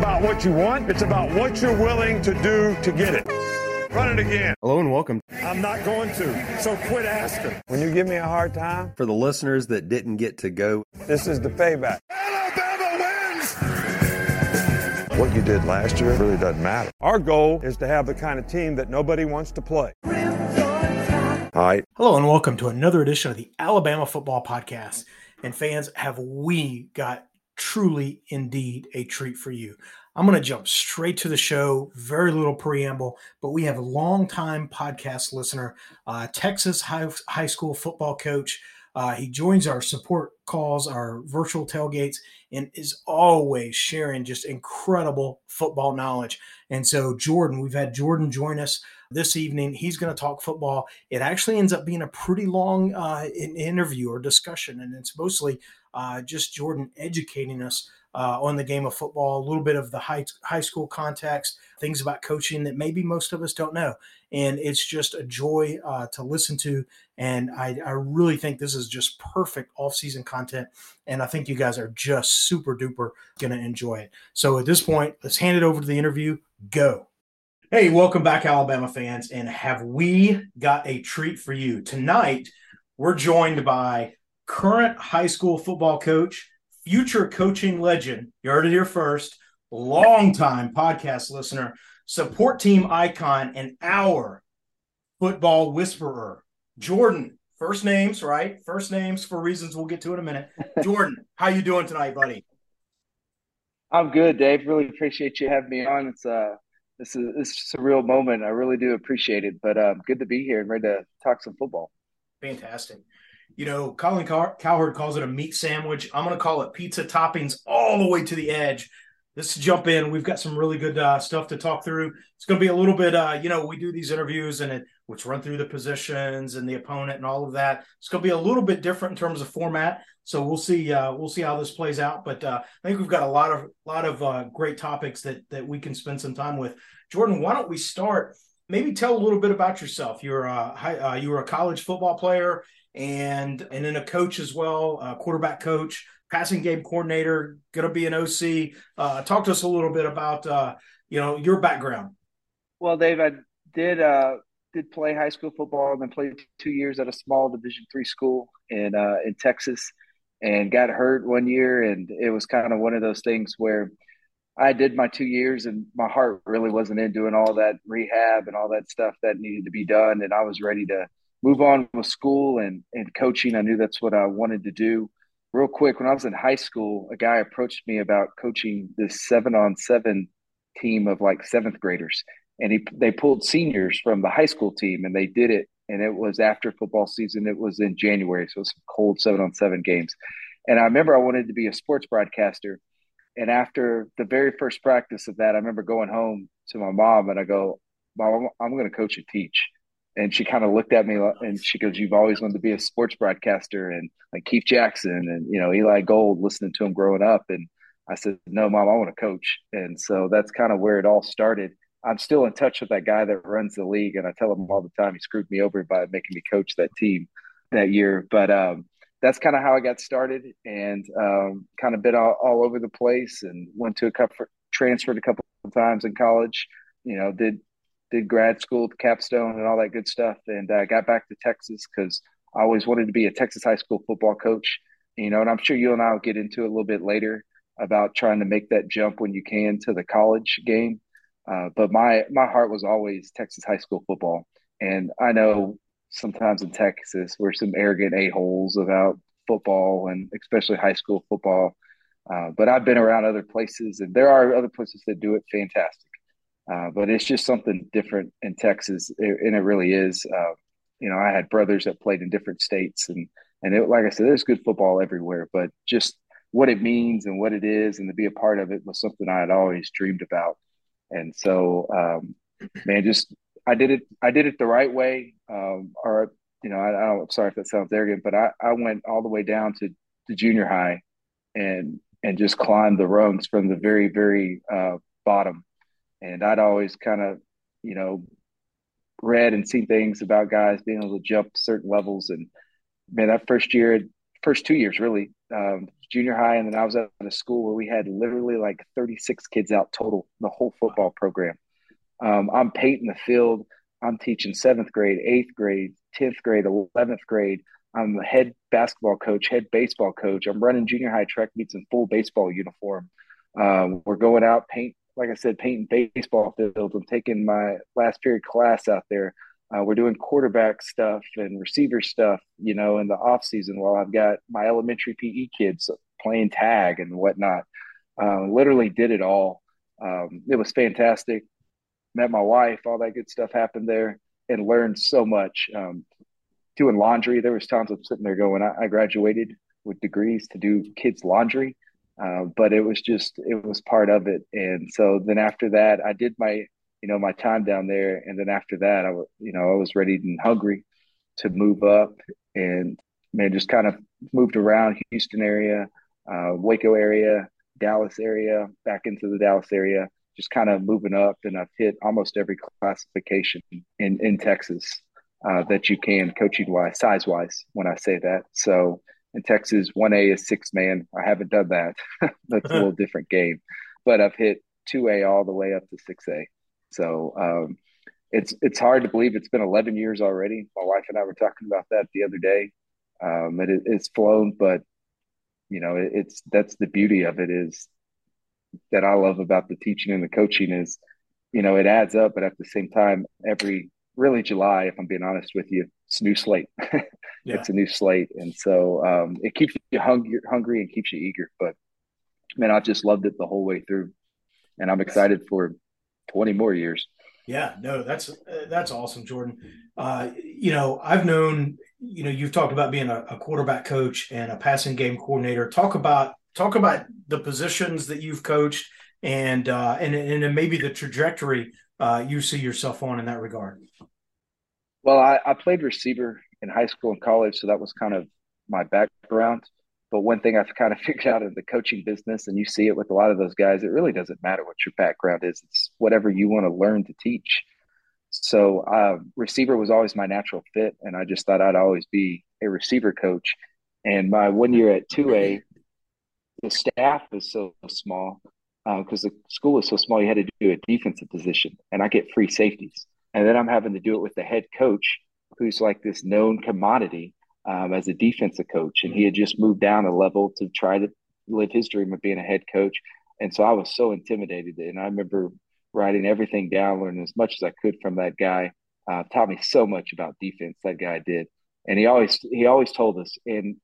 about what you want, it's about what you're willing to do to get it. Run it again. Hello and welcome. I'm not going to, so quit asking. When you give me a hard time, For the listeners that didn't get to go, this is the payback. Alabama wins! What you did last year really doesn't matter. Our goal is to have the kind of team that nobody wants to play. All right. Hello and welcome to another edition of the Alabama Football Podcast. And fans, have we got truly indeed a treat for you? I'm going to jump straight to the show, very little preamble, but we have a longtime podcast listener, uh, Texas high, high school football coach. Uh, he joins our support calls, our virtual tailgates, and is always sharing just incredible football knowledge. And so, Jordan, we've had Jordan join us this evening. He's going to talk football. It actually ends up being a pretty long uh, interview or discussion, and it's mostly uh, just Jordan educating us uh, on the game of football, a little bit of the high high school context, things about coaching that maybe most of us don't know. And it's just a joy uh, to listen to. And I, I really think this is just perfect off season content. And I think you guys are just super duper going to enjoy it. So at this point, let's hand it over to the interview. Go. Hey, welcome back, Alabama fans. And have we got a treat for you? Tonight, we're joined by current high school football coach, future coaching legend. You heard it here first, longtime podcast listener, support team icon, and our football whisperer, Jordan. First names, right? First names for reasons we'll get to in a minute. Jordan, how you doing tonight, buddy? I'm good, Dave. Really appreciate you having me on. It's uh this is this is a real moment. I really do appreciate it. But um, good to be here and ready to talk some football. Fantastic. You know, Colin Cow- Cowherd calls it a meat sandwich. I'm going to call it pizza toppings all the way to the edge. Let's jump in. We've got some really good uh, stuff to talk through. It's going to be a little bit, uh, you know, we do these interviews and it, which run through the positions and the opponent and all of that. It's going to be a little bit different in terms of format. So we'll see. Uh, we'll see how this plays out. But uh, I think we've got a lot of lot of uh, great topics that that we can spend some time with. Jordan, why don't we start? Maybe tell a little bit about yourself. You're a uh, you were a college football player and and then a coach as well, a quarterback coach, passing game coordinator, going to be an OC. Uh, talk to us a little bit about uh, you know your background. Well, Dave, I did uh, did play high school football and then played two years at a small Division three school in uh, in Texas, and got hurt one year, and it was kind of one of those things where. I did my two years and my heart really wasn't in doing all that rehab and all that stuff that needed to be done. And I was ready to move on with school and, and coaching. I knew that's what I wanted to do. Real quick, when I was in high school, a guy approached me about coaching this seven on seven team of like seventh graders. And he they pulled seniors from the high school team and they did it. And it was after football season. It was in January. So it was cold seven on seven games. And I remember I wanted to be a sports broadcaster. And after the very first practice of that, I remember going home to my mom and I go, Mom, I'm going to coach and teach. And she kind of looked at me and she goes, You've always wanted to be a sports broadcaster and like Keith Jackson and, you know, Eli Gold, listening to him growing up. And I said, No, mom, I want to coach. And so that's kind of where it all started. I'm still in touch with that guy that runs the league. And I tell him all the time he screwed me over by making me coach that team that year. But um, that's kind of how I got started and um, kind of been all, all, over the place and went to a couple, transferred a couple of times in college, you know, did, did grad school Capstone and all that good stuff. And uh, got back to Texas because I always wanted to be a Texas high school football coach, you know, and I'm sure you and I will get into it a little bit later about trying to make that jump when you can to the college game. Uh, but my, my heart was always Texas high school football. And I know sometimes in Texas we're some arrogant a-holes about football and especially high school football. Uh, but I've been around other places, and there are other places that do it fantastic. Uh, but it's just something different in Texas, and it really is. Uh, you know, I had brothers that played in different states, and and it, like I said, there's good football everywhere. But just what it means and what it is, and to be a part of it was something I had always dreamed about. And so, um, man, just I did it. I did it the right way. Um, or you know, I, I don't. Sorry if that sounds arrogant, but I, I went all the way down to to junior high, and and just climbed the rungs from the very very uh, bottom. And I'd always kind of, you know, read and seen things about guys being able to jump certain levels. And man, that first year, first two years really, um, junior high, and then I was at a school where we had literally like 36 kids out total, the whole football program. Um, I'm painting the field. I'm teaching seventh grade, eighth grade, 10th grade, 11th grade. I'm the head basketball coach, head baseball coach. I'm running junior high track meets in full baseball uniform. Uh, we're going out paint, like I said, painting baseball fields. I'm taking my last period class out there. Uh, we're doing quarterback stuff and receiver stuff, you know, in the off season while I've got my elementary PE kids playing tag and whatnot. Uh, literally did it all. Um, it was fantastic met my wife, all that good stuff happened there, and learned so much. Um, doing laundry, there was times I'm sitting there going, I, I graduated with degrees to do kids' laundry, uh, but it was just it was part of it. And so then after that, I did my you know my time down there, and then after that, I you know I was ready and hungry to move up, and man, just kind of moved around Houston area, uh, Waco area, Dallas area, back into the Dallas area just kind of moving up, and I've hit almost every classification in in Texas uh, that you can coaching wise, size wise. When I say that, so in Texas, one A is six man. I haven't done that. That's a little different game, but I've hit two A all the way up to six A. So um, it's it's hard to believe it's been 11 years already. My wife and I were talking about that the other day. Um, it, it's flown, but you know, it, it's that's the beauty of it is that I love about the teaching and the coaching is, you know, it adds up, but at the same time, every really July, if I'm being honest with you, it's a new slate. yeah. It's a new slate, and so um, it keeps you hungry, hungry and keeps you eager. But man, I've just loved it the whole way through, and I'm excited for 20 more years. Yeah, no, that's uh, that's awesome, Jordan. Uh, you know, I've known, you know, you've talked about being a, a quarterback coach and a passing game coordinator. Talk about talk about the positions that you've coached and uh, and and maybe the trajectory uh, you see yourself on in that regard. Well, I, I played receiver in high school and college, so that was kind of my background. But one thing I've kind of figured out in the coaching business, and you see it with a lot of those guys, it really doesn't matter what your background is. It's whatever you want to learn to teach. So, uh, receiver was always my natural fit, and I just thought I'd always be a receiver coach. And my one year at 2A, the staff was so small because uh, the school was so small. You had to do a defensive position, and I get free safeties, and then I'm having to do it with the head coach, who's like this known commodity um, as a defensive coach, and he had just moved down a level to try to live his dream of being a head coach, and so I was so intimidated, and I remember writing everything down, learning as much as I could from that guy. Uh, taught me so much about defense. That guy did, and he always he always told us, and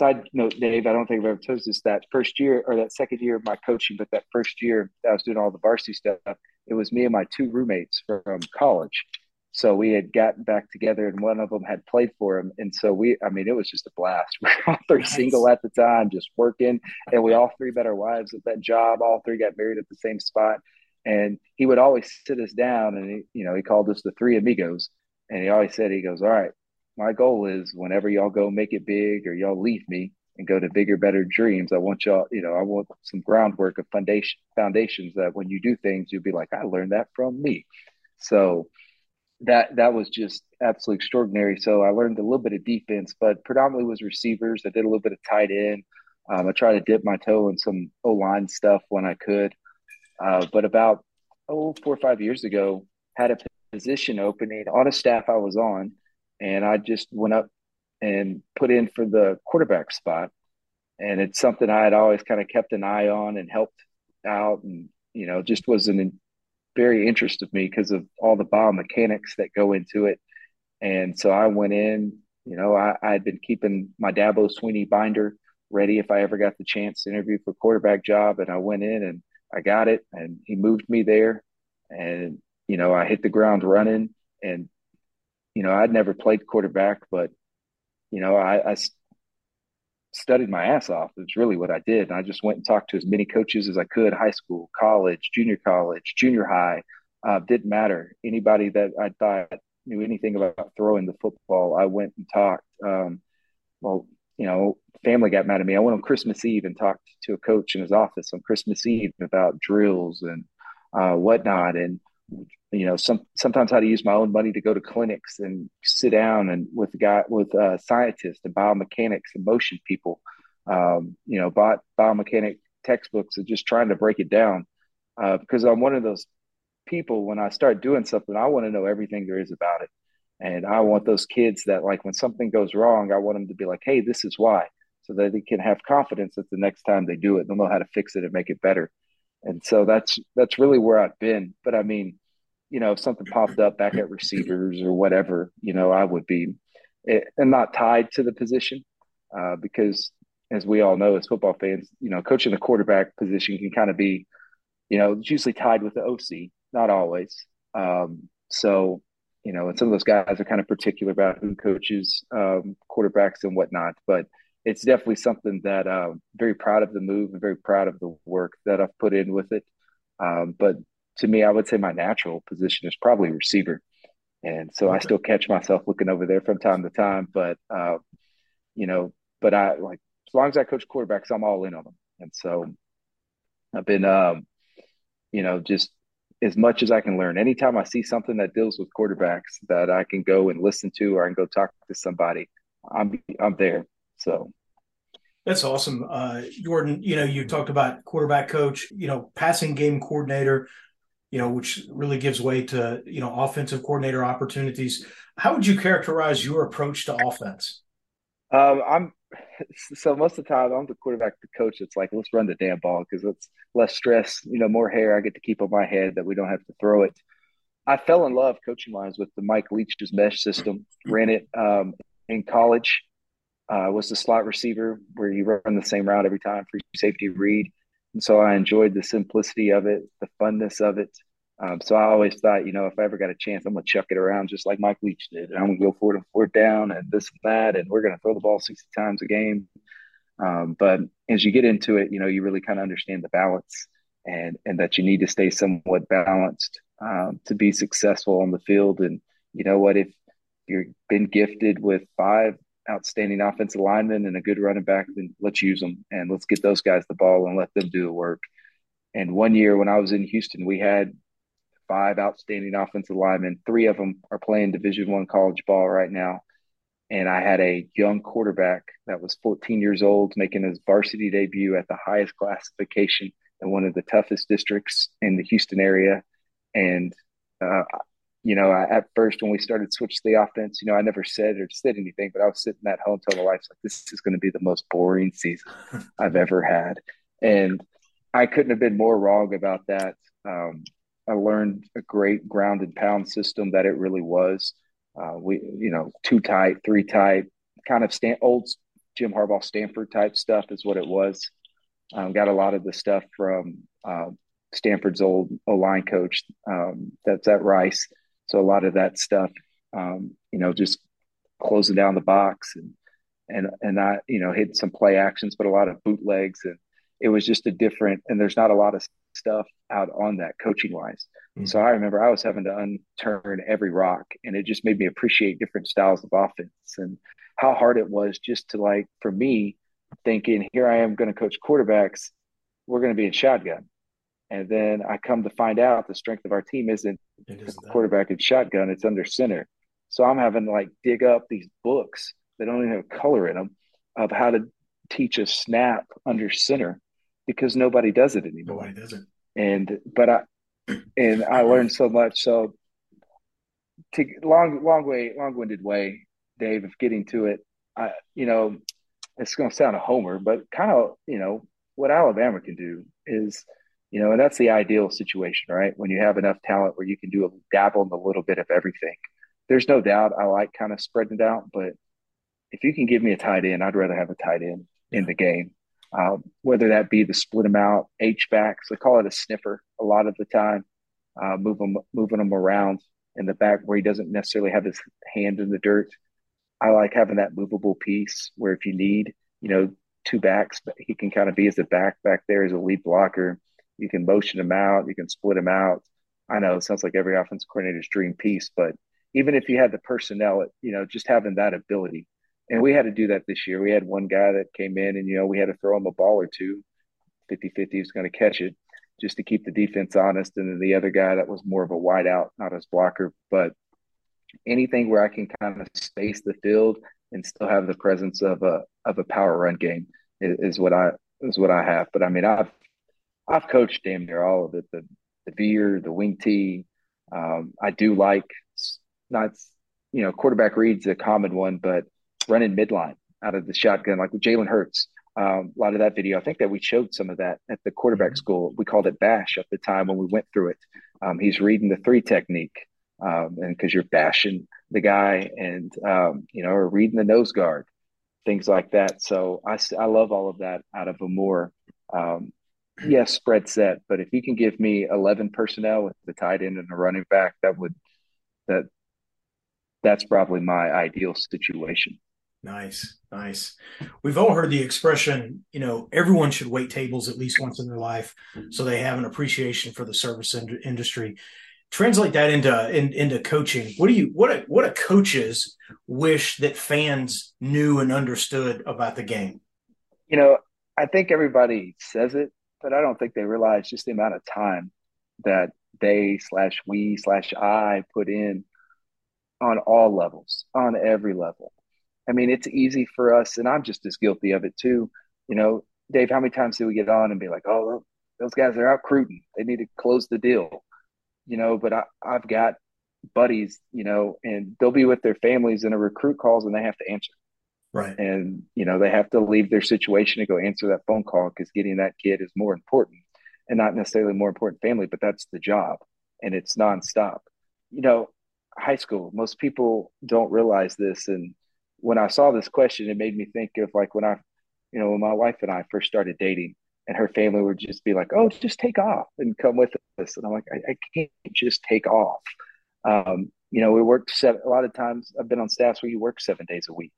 side note, Dave, I don't think I've ever told this that first year or that second year of my coaching, but that first year I was doing all the varsity stuff, it was me and my two roommates from college. So we had gotten back together and one of them had played for him. And so we, I mean, it was just a blast. We were all three nice. single at the time, just working. And we all three met our wives at that job. All three got married at the same spot. And he would always sit us down and, he, you know, he called us the three amigos. And he always said, he goes, all right, my goal is whenever y'all go make it big or y'all leave me and go to bigger, better dreams, I want y'all, you know, I want some groundwork of foundation foundations that when you do things, you'll be like, I learned that from me. So that that was just absolutely extraordinary. So I learned a little bit of defense, but predominantly was receivers. I did a little bit of tight end. Um, I tried to dip my toe in some O line stuff when I could. Uh, but about oh four or five years ago, had a position opening on a staff I was on and I just went up and put in for the quarterback spot. And it's something I had always kind of kept an eye on and helped out, and you know, just was an very interest of me because of all the biomechanics that go into it. And so I went in. You know, I, I had been keeping my Dabo Swinney binder ready if I ever got the chance to interview for quarterback job. And I went in and I got it, and he moved me there, and you know I hit the ground running. And you know I'd never played quarterback, but you know I, I studied my ass off. It's really what I did. And I just went and talked to as many coaches as I could, high school, college, junior college, junior high. Uh, didn't matter. Anybody that I thought knew anything about throwing the football, I went and talked. Um, well, you know, family got mad at me. I went on Christmas Eve and talked to a coach in his office on Christmas Eve about drills and uh, whatnot. And you know, some sometimes had to use my own money to go to clinics and sit down and with a guy with uh, scientists and biomechanics and motion people. Um, you know, bought biomechanic textbooks and just trying to break it down uh, because I'm one of those people. When I start doing something, I want to know everything there is about it, and I want those kids that like when something goes wrong, I want them to be like, "Hey, this is why," so that they can have confidence that the next time they do it, they'll know how to fix it and make it better. And so that's that's really where I've been. But I mean, you know, if something popped up back at receivers or whatever, you know, I would be and eh, not tied to the position uh, because, as we all know, as football fans, you know, coaching the quarterback position can kind of be, you know, it's usually tied with the OC, not always. Um, so, you know, and some of those guys are kind of particular about who coaches um, quarterbacks and whatnot, but it's definitely something that I'm um, very proud of the move and very proud of the work that I've put in with it. Um, but to me, I would say my natural position is probably receiver. And so okay. I still catch myself looking over there from time to time. But, uh, you know, but I like, as long as I coach quarterbacks, I'm all in on them. And so I've been, um, you know, just as much as I can learn. Anytime I see something that deals with quarterbacks that I can go and listen to, or I can go talk to somebody, I'm I'm there. So that's awesome, uh, Jordan. You know, you talked about quarterback coach, you know, passing game coordinator you know, which really gives way to, you know, offensive coordinator opportunities. How would you characterize your approach to offense? Um, I'm so most of the time I'm the quarterback, the coach. It's like let's run the damn ball because it's less stress, you know, more hair I get to keep on my head that we don't have to throw it. I fell in love coaching wise with the Mike Leach's mesh system. Ran it um, in college. Uh, was the slot receiver where you run the same route every time, free safety read. And so I enjoyed the simplicity of it, the funness of it. Um, so I always thought, you know, if I ever got a chance, I'm going to chuck it around just like Mike Leach did. And I'm going to go for it and fourth down and this and that. And we're going to throw the ball 60 times a game. Um, but as you get into it, you know, you really kind of understand the balance and, and that you need to stay somewhat balanced um, to be successful on the field. And you know what, if you've been gifted with five outstanding offensive linemen and a good running back, then let's use them and let's get those guys the ball and let them do the work. And one year when I was in Houston, we had five outstanding offensive linemen. Three of them are playing Division One college ball right now. And I had a young quarterback that was 14 years old making his varsity debut at the highest classification in one of the toughest districts in the Houston area. And uh, you know, I, at first when we started switch the offense, you know, I never said or said anything, but I was sitting at home telling my wife, like, this is going to be the most boring season I've ever had. And I couldn't have been more wrong about that. Um, I learned a great ground and pound system that it really was. Uh, we, you know, two tight, three tight, kind of stand, old Jim Harbaugh Stanford type stuff is what it was. Um, got a lot of the stuff from uh, Stanford's old O line coach um, that's at Rice. So a lot of that stuff, um, you know, just closing down the box and and and I, you know, hit some play actions, but a lot of bootlegs, and it was just a different. And there's not a lot of stuff out on that coaching wise. Mm-hmm. So I remember I was having to unturn every rock, and it just made me appreciate different styles of offense and how hard it was just to like for me thinking, here I am going to coach quarterbacks. We're going to be in shotgun. And then I come to find out the strength of our team isn't is quarterback and shotgun, it's under center. So I'm having to like dig up these books that don't even have color in them of how to teach a snap under center because nobody does it anymore. Nobody does it. And but I and I learned so much. So to long long way long winded way, Dave, of getting to it. I you know, it's gonna sound a homer, but kind of, you know, what Alabama can do is you know, and that's the ideal situation, right? When you have enough talent where you can do a dabble in a little bit of everything. There's no doubt I like kind of spreading it out, but if you can give me a tight end, I'd rather have a tight end in the game. Um, whether that be the split them out, H backs, they call it a sniffer a lot of the time, uh, move them, moving them around in the back where he doesn't necessarily have his hand in the dirt. I like having that movable piece where if you need, you know, two backs, he can kind of be as a back back there as a lead blocker. You can motion them out, you can split them out. I know it sounds like every offense coordinator's dream piece, but even if you had the personnel, you know, just having that ability. And we had to do that this year. We had one guy that came in and, you know, we had to throw him a ball or two, 50 50, he's going to catch it just to keep the defense honest. And then the other guy that was more of a wide out, not as blocker, but anything where I can kind of space the field and still have the presence of a of a power run game is, is what I is what I have. But I mean, I've I've coached damn near all of it. The the veer, the wing tee. Um, I do like not you know quarterback reads a common one, but running midline out of the shotgun like with Jalen Hurts. Um, a lot of that video, I think that we showed some of that at the quarterback mm-hmm. school. We called it bash at the time when we went through it. Um, he's reading the three technique, um, and because you're bashing the guy, and um, you know, or reading the nose guard, things like that. So I, I love all of that out of a more um, yes spread set. But if you can give me eleven personnel with the tight end and the running back, that would that that's probably my ideal situation. Nice, nice. We've all heard the expression, you know, everyone should wait tables at least once in their life so they have an appreciation for the service ind- industry. Translate that into in, into coaching. What do you what a, what a coaches wish that fans knew and understood about the game? You know, I think everybody says it, but I don't think they realize just the amount of time that they slash we slash I put in on all levels, on every level. I mean, it's easy for us, and I'm just as guilty of it too. You know, Dave, how many times do we get on and be like, "Oh, those guys are out recruiting; they need to close the deal," you know? But I, I've got buddies, you know, and they'll be with their families, and a recruit calls, and they have to answer. Right. And you know, they have to leave their situation to go answer that phone call because getting that kid is more important, and not necessarily more important family, but that's the job, and it's nonstop. You know, high school. Most people don't realize this. And when I saw this question, it made me think of like when I, you know, when my wife and I first started dating, and her family would just be like, "Oh, just take off and come with us," and I'm like, "I, I can't just take off." Um, you know, we worked seven, a lot of times. I've been on staffs where you work seven days a week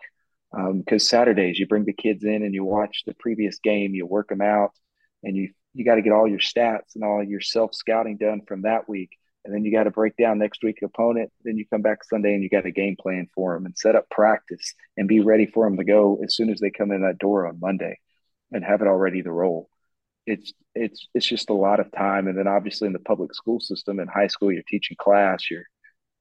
because um, Saturdays you bring the kids in and you watch the previous game, you work them out, and you you got to get all your stats and all your self scouting done from that week and then you got to break down next week opponent. Then you come back Sunday and you got a game plan for them and set up practice and be ready for them to go as soon as they come in that door on Monday, and have it all ready to roll. It's it's it's just a lot of time, and then obviously in the public school system in high school, you're teaching class, you're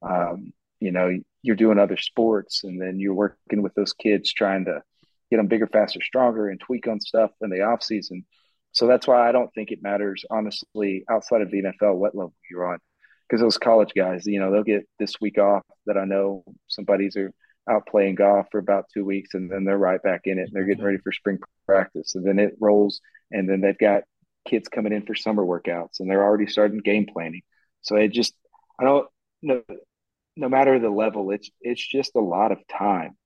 um, you know you're doing other sports, and then you're working with those kids trying to get them bigger, faster, stronger, and tweak on stuff in the off season. So that's why I don't think it matters, honestly, outside of the NFL, what level you're on because those college guys, you know, they'll get this week off that I know some buddies are out playing golf for about two weeks and then they're right back in it and they're getting ready for spring practice and then it rolls and then they've got kids coming in for summer workouts and they're already starting game planning. So it just I don't know no matter the level, it's it's just a lot of time.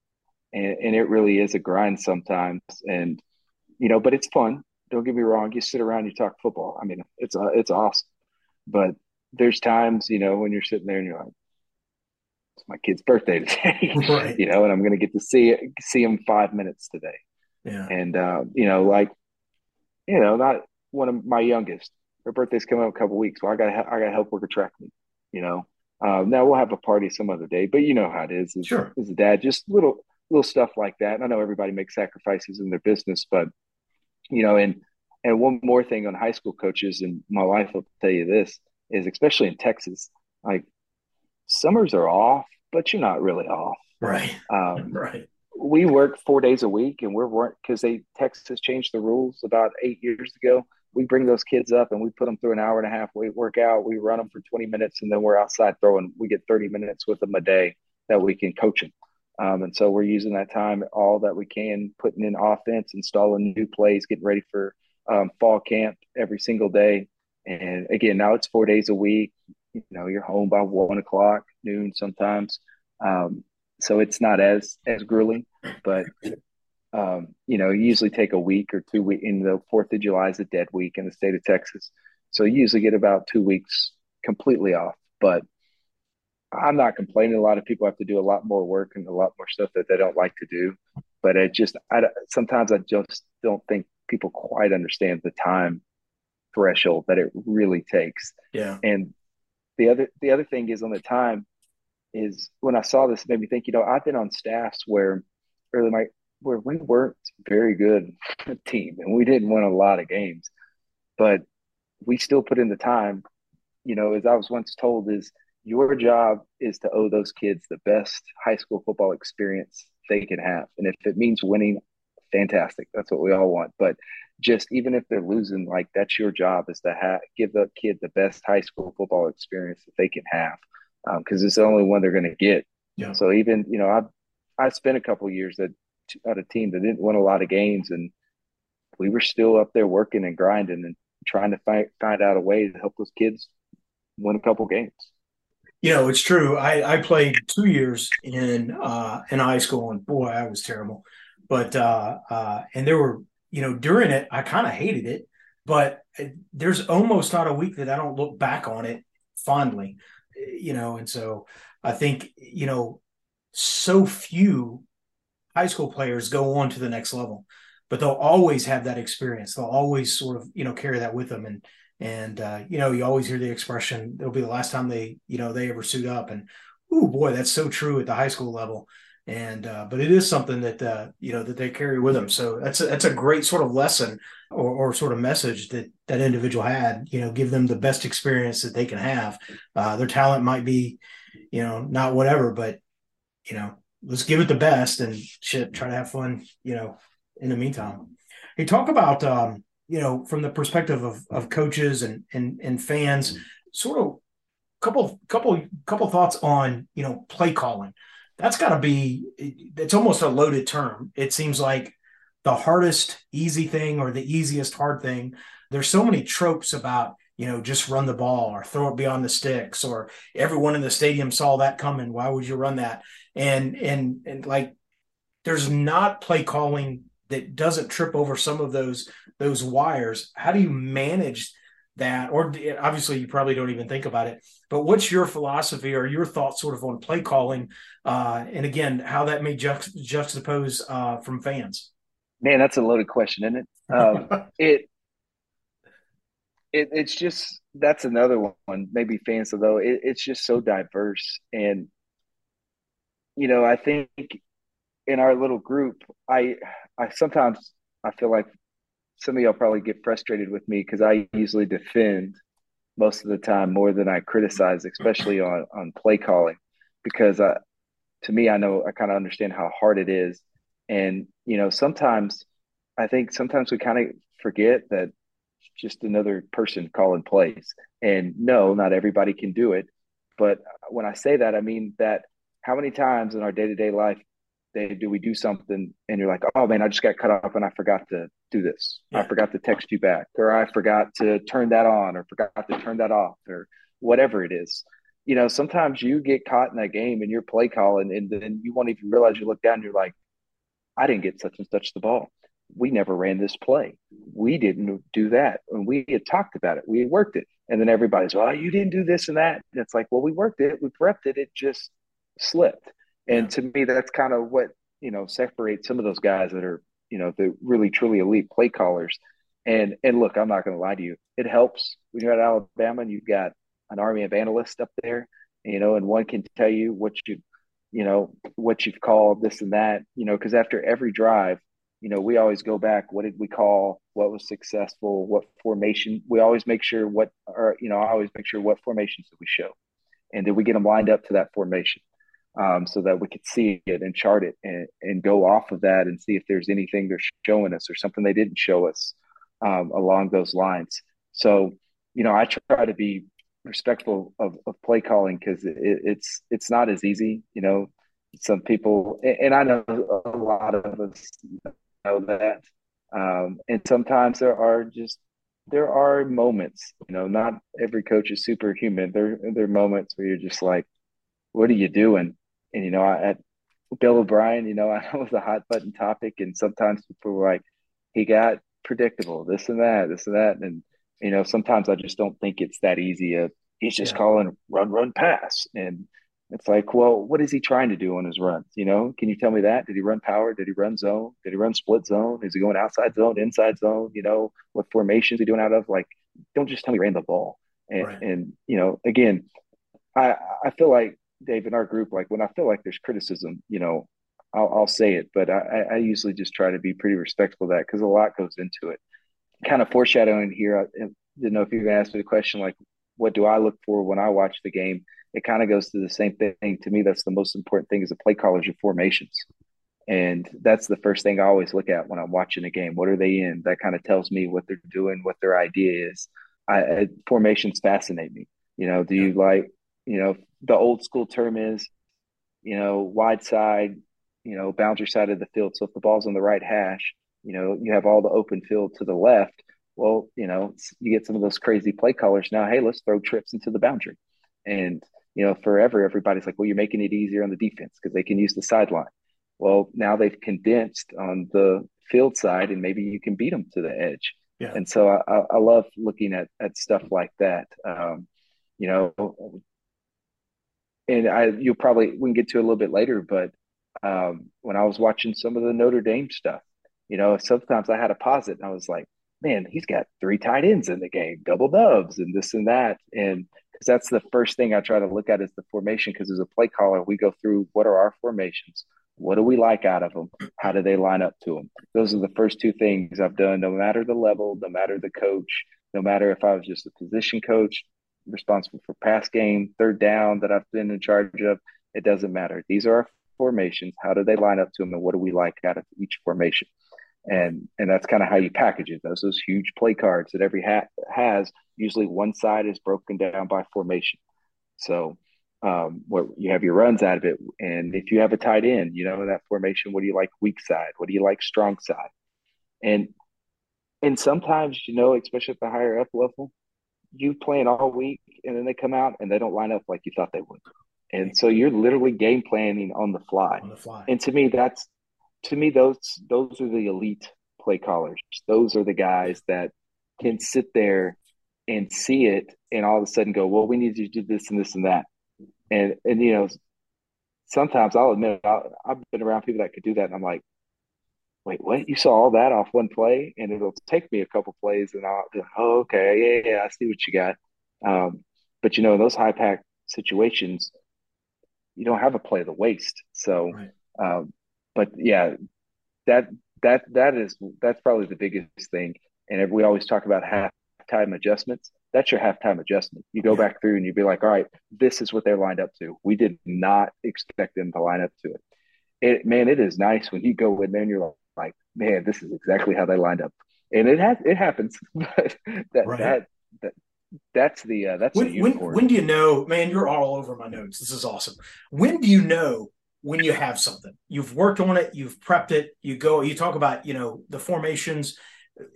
And, and it really is a grind sometimes. And you know, but it's fun. Don't get me wrong. You sit around, you talk football. I mean, it's uh, it's awesome. But there's times, you know, when you're sitting there and you're like, it's my kid's birthday today, right. you know, and I'm going to get to see it, see him five minutes today. Yeah. And, uh, you know, like, you know, not one of my youngest, her birthday's coming up a couple weeks. Well, I got to, I got to help work a track meet, you know. Um, now we'll have a party some other day, but you know how it is. As, sure. as a dad, just little, little stuff like that. And I know everybody makes sacrifices in their business, but, you know, and, and one more thing on high school coaches, and my wife will tell you this is especially in Texas, like summers are off, but you're not really off. Right. Um, right. We work four days a week, and we're work because they Texas changed the rules about eight years ago. We bring those kids up and we put them through an hour and a half weight workout. We run them for 20 minutes, and then we're outside throwing. We get 30 minutes with them a day that we can coach them. Um, and so we're using that time all that we can, putting in offense, installing new plays, getting ready for um, fall camp every single day. And again, now it's four days a week. You know, you're home by one o'clock, noon sometimes. Um, so it's not as as grueling, but Um, you know, usually take a week or two weeks. In the Fourth of July is a dead week in the state of Texas, so you usually get about two weeks completely off. But I'm not complaining. A lot of people have to do a lot more work and a lot more stuff that they don't like to do. But it just, I sometimes I just don't think people quite understand the time threshold that it really takes. Yeah. And the other the other thing is on the time is when I saw this, made me think. You know, I've been on staffs where early my where we weren't very good team and we didn't win a lot of games, but we still put in the time. You know, as I was once told, is your job is to owe those kids the best high school football experience they can have, and if it means winning, fantastic. That's what we all want. But just even if they're losing, like that's your job is to have give the kid the best high school football experience that they can have because um, it's the only one they're going to get. Yeah. So even you know I I spent a couple years at at a team that didn't win a lot of games and we were still up there working and grinding and trying to find find out a way to help those kids win a couple games. You know, it's true. I, I played two years in uh, in high school, and boy, I was terrible. But uh, uh, and there were you know, during it, I kind of hated it, but there's almost not a week that I don't look back on it fondly, you know. And so I think, you know, so few high school players go on to the next level, but they'll always have that experience. They'll always sort of, you know, carry that with them. And, and, uh, you know, you always hear the expression, it'll be the last time they, you know, they ever suit up. And, oh boy, that's so true at the high school level and uh, but it is something that uh, you know that they carry with them. So that's a, that's a great sort of lesson or, or, sort of message that that individual had. You know, give them the best experience that they can have. Uh, their talent might be, you know, not whatever, but you know, let's give it the best and shit. Try to have fun. You know, in the meantime, hey, talk about um, you know from the perspective of of coaches and and and fans, sort of couple couple couple thoughts on you know play calling that's got to be it's almost a loaded term it seems like the hardest easy thing or the easiest hard thing there's so many tropes about you know just run the ball or throw it beyond the sticks or everyone in the stadium saw that coming why would you run that and and and like there's not play calling that doesn't trip over some of those those wires. How do you manage that? Or obviously you probably don't even think about it but what's your philosophy or your thoughts sort of on play calling uh, and again how that may juxt- juxtapose uh, from fans? Man that's a loaded question isn't it? Um, it, it it's just that's another one maybe fans though. It, it's just so diverse. And you know i think in our little group i i sometimes i feel like some of y'all probably get frustrated with me because I usually defend most of the time more than I criticize, especially on on play calling, because I, to me, I know I kind of understand how hard it is, and you know sometimes I think sometimes we kind of forget that just another person calling plays, and no, not everybody can do it, but when I say that, I mean that how many times in our day to day life they do we do something and you're like oh man i just got cut off and i forgot to do this. Yeah. i forgot to text you back or i forgot to turn that on or forgot to turn that off or whatever it is. You know sometimes you get caught in that game and you're play calling and then you won't even realize you look down and you're like i didn't get such and such the ball. We never ran this play. We didn't do that. And we had talked about it. We had worked it. And then everybody's well you didn't do this and that. And it's like well we worked it. We prepped it. It just slipped and to me, that's kind of what, you know, separates some of those guys that are, you know, the really truly elite play callers. And and look, I'm not going to lie to you. It helps when you're at Alabama and you've got an army of analysts up there, you know, and one can tell you what you, you know, what you've called this and that, you know, because after every drive, you know, we always go back. What did we call? What was successful? What formation? We always make sure what, or you know, I always make sure what formations did we show, and did we get them lined up to that formation? Um, so that we could see it and chart it and, and go off of that and see if there's anything they're showing us or something they didn't show us um, along those lines. So, you know, I try to be respectful of, of play calling because it, it's it's not as easy. You know, some people, and I know a lot of us know that, um, and sometimes there are just there are moments. You know, not every coach is superhuman. There there are moments where you're just like, what are you doing? And you know, I Bill O'Brien, you know, I was a hot button topic, and sometimes people were like, he got predictable, this and that, this and that, and you know, sometimes I just don't think it's that easy. Of, he's just yeah. calling run, run, pass, and it's like, well, what is he trying to do on his runs? You know, can you tell me that? Did he run power? Did he run zone? Did he run split zone? Is he going outside zone, inside zone? You know, what formations he doing out of? Like, don't just tell me he ran the ball. And, right. and you know, again, I I feel like Dave in our group, like when I feel like there's criticism, you know, I'll, I'll say it, but I, I usually just try to be pretty respectful of that because a lot goes into it. Kind of foreshadowing here, I didn't know if you were going to ask me the question like, what do I look for when I watch the game? it kind of goes to the same thing. To me, that's the most important thing as a play caller is your formations. And that's the first thing I always look at when I'm watching a game. What are they in? That kind of tells me what they're doing, what their idea is. I, I, formations fascinate me. You know, do you like, you know, the old school term is, you know, wide side, you know, boundary side of the field. So if the ball's on the right hash, you know, you have all the open field to the left. Well, you know, you get some of those crazy play callers now. Hey, let's throw trips into the boundary. And you know, forever everybody's like, well, you're making it easier on the defense because they can use the sideline. Well, now they've condensed on the field side, and maybe you can beat them to the edge. Yeah. And so I, I love looking at at stuff like that. Um, you know, and I you'll probably we can get to a little bit later, but um, when I was watching some of the Notre Dame stuff, you know, sometimes I had a pause it and I was like, man, he's got three tight ends in the game, double dubs, and this and that, and because that's the first thing I try to look at is the formation. Because as a play caller, we go through what are our formations, what do we like out of them, how do they line up to them. Those are the first two things I've done. No matter the level, no matter the coach, no matter if I was just a position coach responsible for pass game, third down that I've been in charge of, it doesn't matter. These are our formations. How do they line up to them, and what do we like out of each formation? and and that's kind of how you package it. Those those huge play cards that every hat has. Usually, one side is broken down by formation. So, um, what you have your runs out of it, and if you have a tight end, you know that formation. What do you like weak side? What do you like strong side? And and sometimes you know, especially at the higher up level, you playing all week, and then they come out and they don't line up like you thought they would. And so you're literally game planning on the fly. On the fly. And to me, that's to me, those those are the elite play callers. Those are the guys that can sit there and see it and all of a sudden go, well, we need to do this and this and that. And and you know, sometimes I'll admit i have been around people that could do that, and I'm like, wait, what? You saw all that off one play, and it'll take me a couple plays, and I'll, oh, okay, yeah, yeah, I see what you got. Um, but you know, in those high pack situations, you don't have a play to waste. So right. um, but yeah, that that that is that's probably the biggest thing. And we always talk about halftime adjustments. That's your halftime adjustment. You go back through and you'd be like, all right, this is what they're lined up to. We did not expect them to line up to it. It man, it is nice when you go in there and you're like, man, this is exactly how they lined up. And it has it happens, but that right. that that that's the uh, that's when, the when, when do you know man you're all over my notes. This is awesome. When do you know when you have something? You've worked on it you've prepped it you go you talk about you know the formations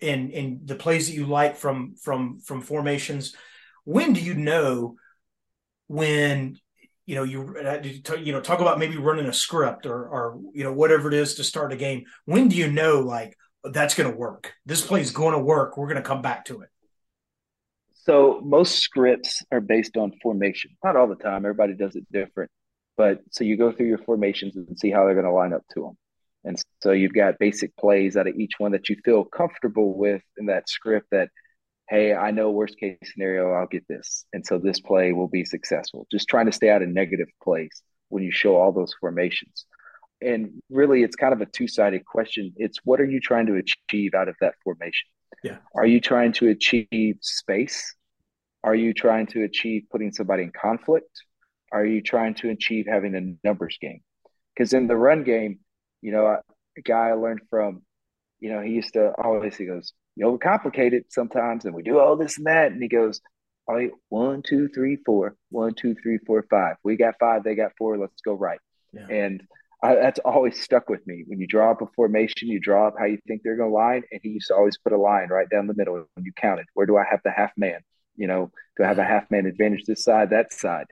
and and the plays that you like from from from formations. When do you know when you know you uh, you know talk about maybe running a script or or you know whatever it is to start a game. When do you know like that's going to work? This play is going to work. We're going to come back to it. So most scripts are based on formation. Not all the time. Everybody does it different. But so you go through your formations and see how they're going to line up to them. And so you've got basic plays out of each one that you feel comfortable with in that script that, hey, I know worst case scenario, I'll get this. And so this play will be successful. Just trying to stay out of negative plays when you show all those formations. And really, it's kind of a two sided question. It's what are you trying to achieve out of that formation? Yeah. Are you trying to achieve space? Are you trying to achieve putting somebody in conflict? are you trying to achieve having a numbers game? Because in the run game, you know, a guy I learned from, you know, he used to always he goes, you overcomplicate it sometimes, and we do all this and that, and he goes, all right, one, two, three, four, one, two, three, four, five. We got five, they got four. Let's go right. Yeah. And I, that's always stuck with me. When you draw up a formation, you draw up how you think they're going to line, and he used to always put a line right down the middle when you counted. Where do I have the half man? You know, do I have a half man advantage this side, that side?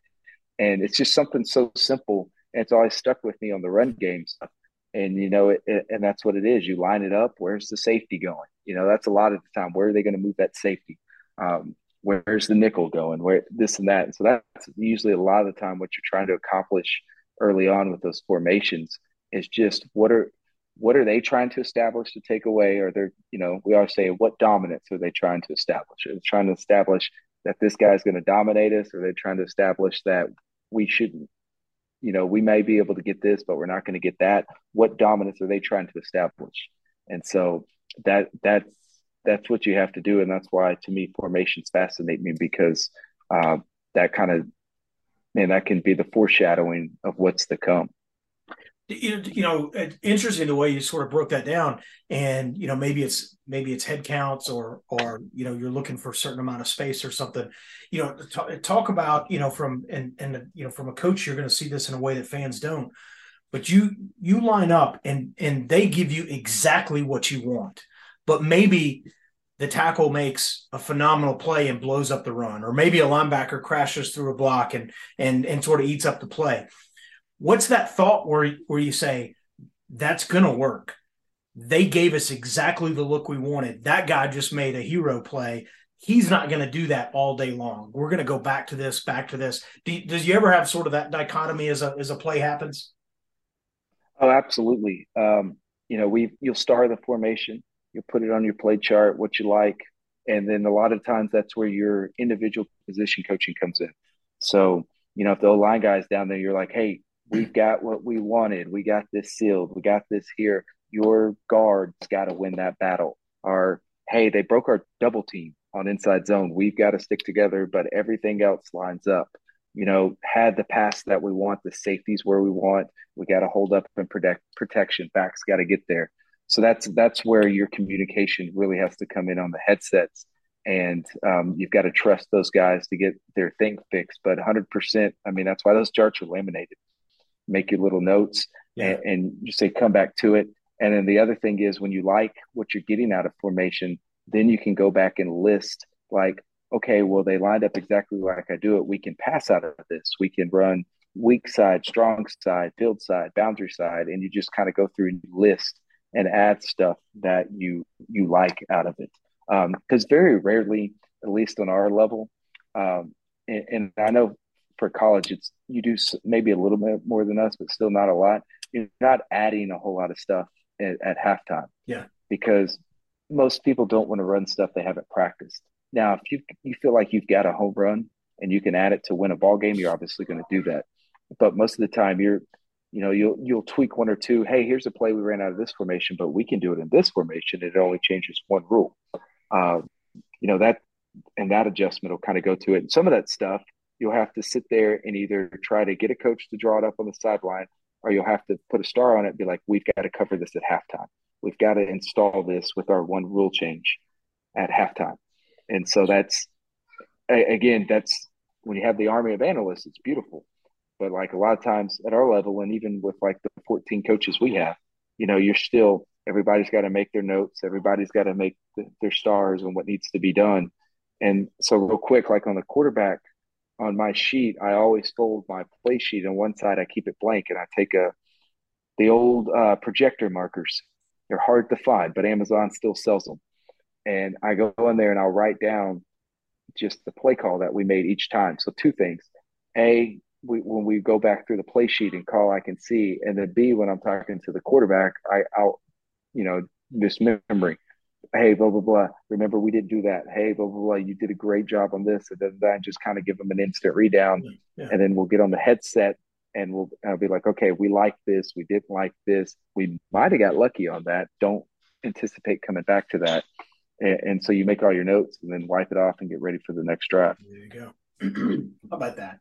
and it's just something so simple And it's always stuck with me on the run game stuff. And you know, it, it, and that's what it is. You line it up. Where's the safety going? You know, that's a lot of the time. Where are they going to move that safety? Um, where's the nickel going? Where this and that. And so that's usually a lot of the time what you're trying to accomplish early on with those formations is just what are what are they trying to establish to take away? Or they're, you know, we always say, what dominance are they trying to establish? Are they trying to establish that this guy's going to dominate us? Or are they trying to establish that we shouldn't, you know, we may be able to get this, but we're not going to get that? What dominance are they trying to establish? And so that that's that's what you have to do, and that's why to me formations fascinate me because uh, that kind of man that can be the foreshadowing of what's to come you know interesting the way you sort of broke that down and you know maybe it's maybe it's headcounts or or you know you're looking for a certain amount of space or something. You know talk, talk about you know from and and you know from a coach you're going to see this in a way that fans don't but you you line up and and they give you exactly what you want but maybe the tackle makes a phenomenal play and blows up the run or maybe a linebacker crashes through a block and and and sort of eats up the play what's that thought where where you say that's gonna work? They gave us exactly the look we wanted. That guy just made a hero play. He's not going to do that all day long. We're going to go back to this, back to this. Do, does you ever have sort of that dichotomy as a as a play happens? Oh, absolutely. Um, you know, we you'll start the formation, you'll put it on your play chart, what you like, and then a lot of times that's where your individual position coaching comes in. So, you know, if the line guy's down there, you're like, hey, we've got what we wanted. We got this sealed. We got this here. Your guard's got to win that battle. Or, hey, they broke our double team on inside zone. We've got to stick together, but everything else lines up. You know, had the pass that we want, the safeties where we want. We got to hold up and protect protection. Backs got to get there. So that's that's where your communication really has to come in on the headsets, and um, you've got to trust those guys to get their thing fixed. But 100%, I mean, that's why those charts are laminated make your little notes yeah. and, and you say come back to it. And then the other thing is when you like what you're getting out of formation, then you can go back and list like, okay, well, they lined up exactly like I do it. We can pass out of this. We can run weak side, strong side, field side, boundary side, and you just kind of go through and list and add stuff that you you like out of it. Because um, very rarely, at least on our level, um, and, and, I know for college, it's you do maybe a little bit more than us, but still not a lot. You're not adding a whole lot of stuff at, at halftime. Yeah, because most people don't want to run stuff they haven't practiced. Now, if you you feel like you've got a home run and you can add it to win a ball game, you're obviously going to do that. But most of the time, you're you know you'll you'll tweak one or two. Hey, here's a play we ran out of this formation, but we can do it in this formation. It only changes one rule. Uh, you know that and that adjustment will kind of go to it. And some of that stuff you'll have to sit there and either try to get a coach to draw it up on the sideline or you'll have to put a star on it be like, we've got to cover this at halftime. We've got to install this with our one rule change at halftime. And so that's, again, that's when you have the army of analysts, it's beautiful. But like a lot of times at our level, and even with like the 14 coaches we have, you know, you're still, everybody's got to make their notes. Everybody's got to make the, their stars and what needs to be done. And so, real quick, like on the quarterback on my sheet, I always fold my play sheet. On one side, I keep it blank, and I take a the old uh, projector markers. They're hard to find, but Amazon still sells them. And I go in there and I'll write down just the play call that we made each time. So two things: a, we, when we go back through the play sheet and call, I can see, and then b, when I'm talking to the quarterback, I, I'll, you know, this memory hey, blah, blah, blah. Remember, we didn't do that. Hey, blah, blah, blah. You did a great job on this. And then, then just kind of give them an instant read down. Yeah. And then we'll get on the headset and we'll I'll be like, okay, we like this. We didn't like this. We might have got lucky on that. Don't anticipate coming back to that. And, and, so you make all your notes and then wipe it off and get ready for the next draft. There you go. How about that?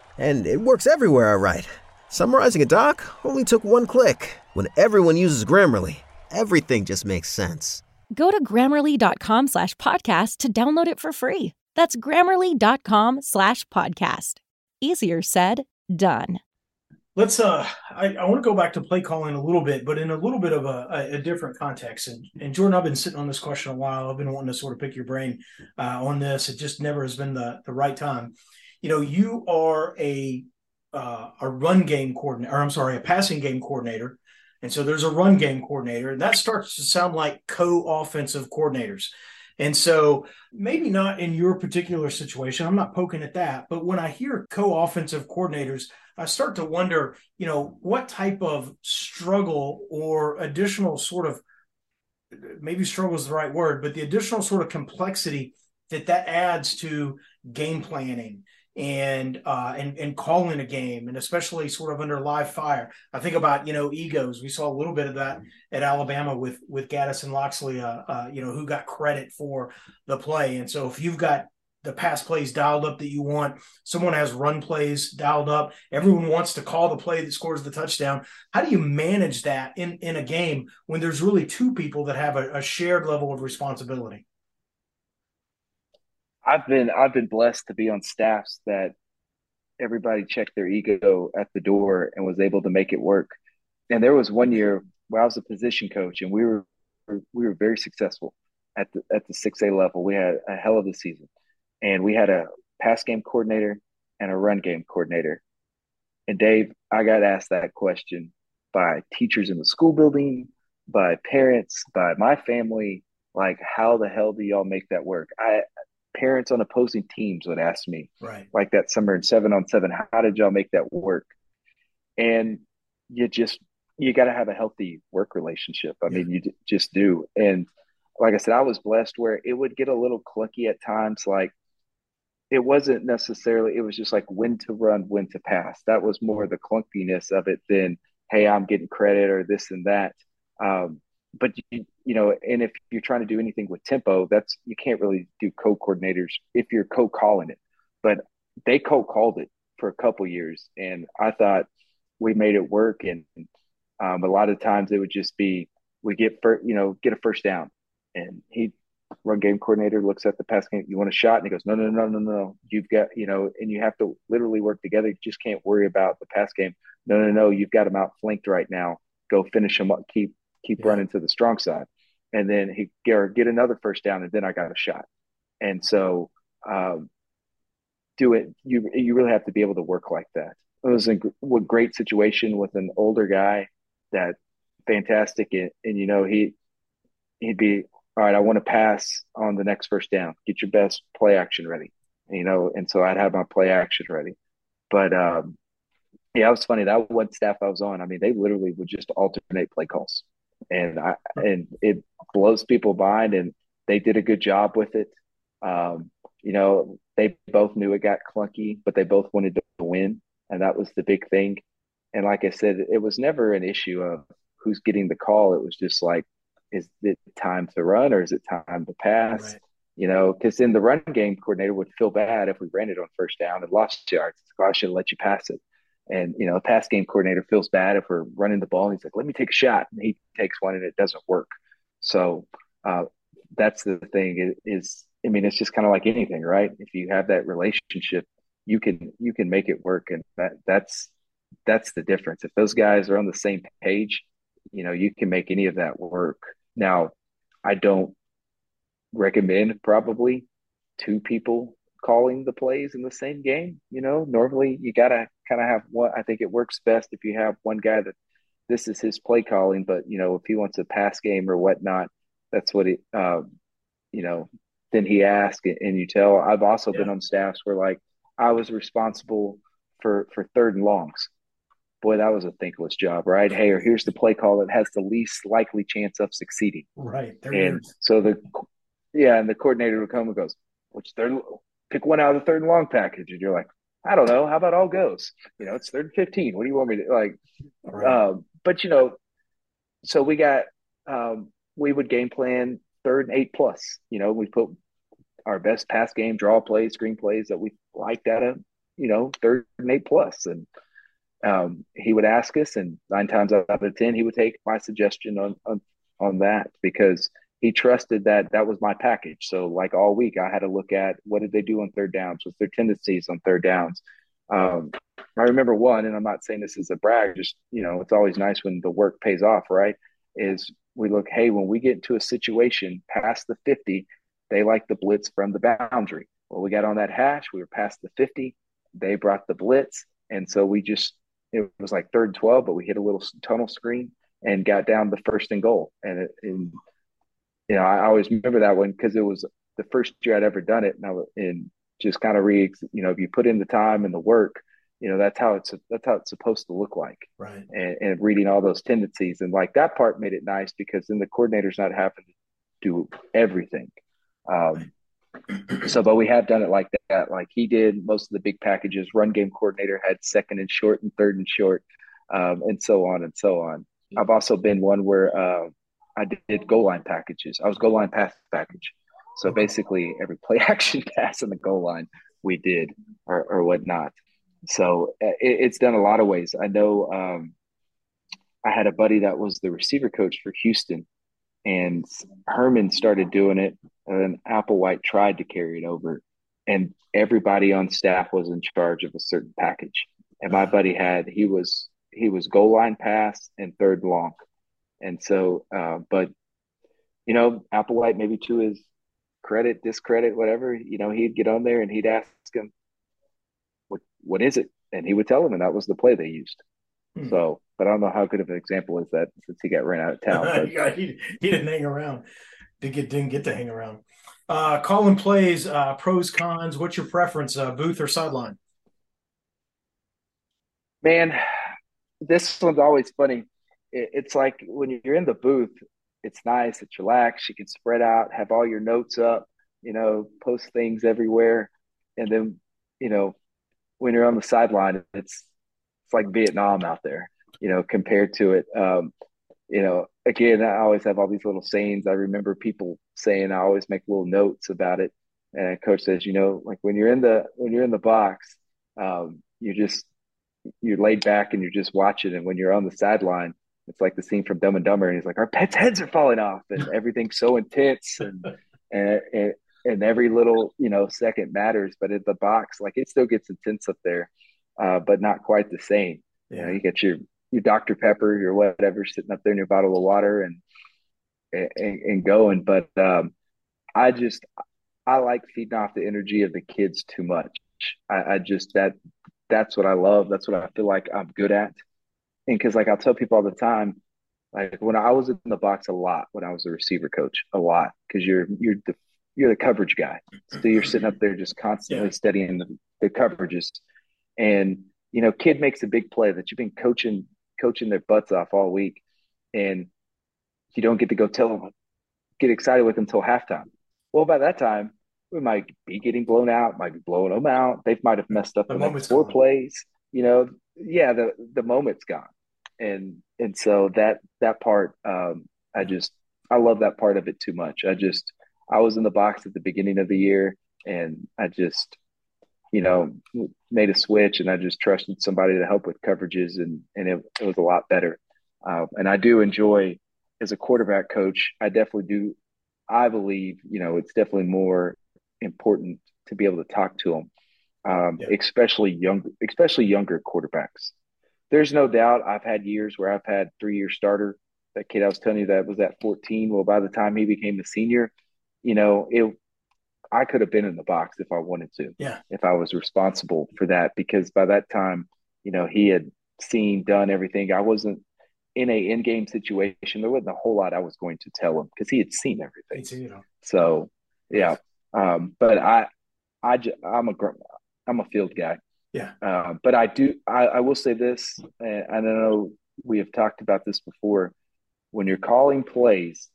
And it works everywhere I write Summarizing a doc only took one click. When everyone uses Grammarly, everything just makes sense. Go to grammarly.com slash podcast to download it for free. That's grammarly.com slash podcast. Easier said, done. Let's uh I, I want to go back to play calling a little bit, but in a little bit of a, a, a, different context. And and Jordan, I've been sitting on this question a while. I've been wanting to sort of pick your brain uh, on this. It just never has been the the right time. You know, you are a uh, a run game coordinator, or I'm sorry, a passing game coordinator. And so there's a run game coordinator, and that starts to sound like co-offensive coordinators. And so maybe not in your particular situation. I'm not poking at that, but when I hear co-offensive coordinators, I start to wonder, you know, what type of struggle or additional sort of maybe struggle is the right word, but the additional sort of complexity that that adds to game planning and uh, and and calling a game, and especially sort of under live fire. I think about you know egos. We saw a little bit of that at Alabama with with Gattis and Locksley. Uh, uh, you know who got credit for the play, and so if you've got the pass plays dialed up that you want. Someone has run plays dialed up. Everyone wants to call the play that scores the touchdown. How do you manage that in, in a game when there's really two people that have a, a shared level of responsibility? I've been I've been blessed to be on staffs that everybody checked their ego at the door and was able to make it work. And there was one year where I was a position coach and we were we were very successful at the at the six A level. We had a hell of a season, and we had a pass game coordinator and a run game coordinator. And Dave, I got asked that question by teachers in the school building, by parents, by my family. Like, how the hell do y'all make that work? I parents on opposing teams would ask me, right, like that summer in seven on seven, how did y'all make that work? And you just you got to have a healthy work relationship. I yeah. mean, you just do. And like I said, I was blessed where it would get a little clunky at times. Like it wasn't necessarily. It was just like when to run, when to pass. That was more the clunkiness of it than hey, I'm getting credit or this and that. Um, but you, you know, and if you're trying to do anything with tempo, that's you can't really do co-coordinators if you're co-calling it. But they co-called it for a couple years, and I thought we made it work. And um, a lot of times it would just be we get first, you know, get a first down, and he run game coordinator looks at the pass game. You want a shot, and he goes, no, no, no, no, no. You've got, you know, and you have to literally work together. You just can't worry about the pass game. No, no, no. You've got him out flanked right now. Go finish him up. Keep keep yeah. running to the strong side. And then he get, get another first down, and then I got a shot. And so, um, do it. You you really have to be able to work like that. It was a, a great situation with an older guy that fantastic, and, and you know he he'd be all right. I want to pass on the next first down. Get your best play action ready, you know. And so I'd have my play action ready. But um, yeah, it was funny that one staff I was on. I mean, they literally would just alternate play calls and I and it blows people mind, and they did a good job with it. Um, you know, they both knew it got clunky, but they both wanted to win, and that was the big thing. And like I said, it was never an issue of who's getting the call. It was just like, is it time to run or is it time to pass? Right. You know, because in the run game, coordinator would feel bad if we ran it on first down and lost yards. So I should have let you pass it. And you know, a pass game coordinator feels bad if we're running the ball. And he's like, "Let me take a shot," and he takes one, and it doesn't work. So uh, that's the thing. Is I mean, it's just kind of like anything, right? If you have that relationship, you can you can make it work, and that that's that's the difference. If those guys are on the same page, you know, you can make any of that work. Now, I don't recommend probably two people calling the plays in the same game. You know, normally you got to kind of have one. I think it works best if you have one guy that this is his play calling, but you know, if he wants a pass game or whatnot, that's what he, um, you know, then he asks and you tell. I've also yeah. been on staffs where like I was responsible for for third and longs. Boy, that was a thankless job, right? Hey, or here's the play call that has the least likely chance of succeeding. Right. There and so the yeah, and the coordinator would come and goes, which third pick one out of the third and long package, and you're like, I don't know, how about all goes? You know, it's third and fifteen. What do you want me to like? Right. Um, but you know, so we got um, we would game plan third and eight plus. You know, we put our best pass game, draw plays, screen plays that we liked at a you know third and eight plus, and um, he would ask us, and nine times out of ten, he would take my suggestion on on, on that because he trusted that that was my package. So, like all week, I had to look at what did they do on third downs, what's their tendencies on third downs. Um, I remember one, and I'm not saying this is a brag, just you know, it's always nice when the work pays off, right? Is we look, hey, when we get into a situation past the 50, they like the blitz from the boundary. Well, we got on that hash, we were past the 50, they brought the blitz, and so we just it was like third and 12, but we hit a little tunnel screen and got down the first and goal. And, it, and you know, I always remember that one because it was the first year I'd ever done it. And, I, and just kind of re, you know, if you put in the time and the work, you know, that's how it's, that's how it's supposed to look like. Right. And, and reading all those tendencies. And like that part made it nice because then the coordinator's not having to do everything. Um, so, but we have done it like that. Like he did most of the big packages. Run game coordinator had second and short and third and short, um, and so on and so on. I've also been one where uh, I did goal line packages. I was goal line pass package. So basically, every play action pass in the goal line we did or, or whatnot. So uh, it, it's done a lot of ways. I know um, I had a buddy that was the receiver coach for Houston, and Herman started doing it, and Applewhite tried to carry it over, and everybody on staff was in charge of a certain package. And my buddy had he was he was goal line pass and third long, and so uh, but you know Applewhite maybe to his credit, discredit, whatever, you know, he'd get on there and he'd ask him, "What what is it?" And he would tell him, and that was the play they used. Hmm. So, but I don't know how good of an example is that since he got ran out of town. But... he, he didn't hang around. Didn't get didn't get to hang around. Uh, calling plays, uh, pros cons. What's your preference, uh, booth or sideline? Man, this one's always funny. It, it's like when you're in the booth, it's nice, it's relaxed. You can spread out, have all your notes up, you know, post things everywhere, and then you know, when you're on the sideline, it's it's like Vietnam out there, you know, compared to it. Um, you know, again, I always have all these little sayings. I remember people saying I always make little notes about it. And coach says, you know, like when you're in the when you're in the box, um, you just you're laid back and you're just watching. And when you're on the sideline, it's like the scene from Dumb and Dumber, and he's like, "Our pets' heads are falling off," and everything's so intense, and and, and and every little you know second matters. But at the box, like it still gets intense up there, uh, but not quite the same. Yeah. You know, you get your your Dr Pepper, your whatever, sitting up there in your bottle of water, and and, and going. But um, I just I like feeding off the energy of the kids too much. I, I just that that's what I love. That's what I feel like I'm good at and because like I'll tell people all the time, like when I was in the box a lot when I was a receiver coach, a lot because you're you're the you're the coverage guy, so you're sitting up there just constantly yeah. studying the, the coverages, and you know, kid makes a big play that you've been coaching coaching their butts off all week, and you don't get to go tell them get excited with them until halftime. Well, by that time, we might be getting blown out, might be blowing them out. They might have messed up the, the next four gone. plays. You know, yeah, the the moment's gone, and and so that that part, um, I just I love that part of it too much. I just I was in the box at the beginning of the year, and I just you know made a switch, and I just trusted somebody to help with coverages, and and it, it was a lot better. Uh, and I do enjoy as a quarterback coach. I definitely do. I believe you know it's definitely more important to be able to talk to them um, yeah. especially young, especially younger quarterbacks. There's no doubt. I've had years where I've had three year starter. That kid I was telling you that was at 14. Well, by the time he became a senior, you know, it. I could have been in the box if I wanted to. Yeah. If I was responsible for that, because by that time, you know, he had seen, done everything. I wasn't in a in game situation. There wasn't a whole lot I was going to tell him because he had seen everything. Seen so yeah. Um, but I, I, I'm a I'm a field guy. Yeah. Uh, but I do. I, I will say this, and I don't know we have talked about this before. When you're calling plays,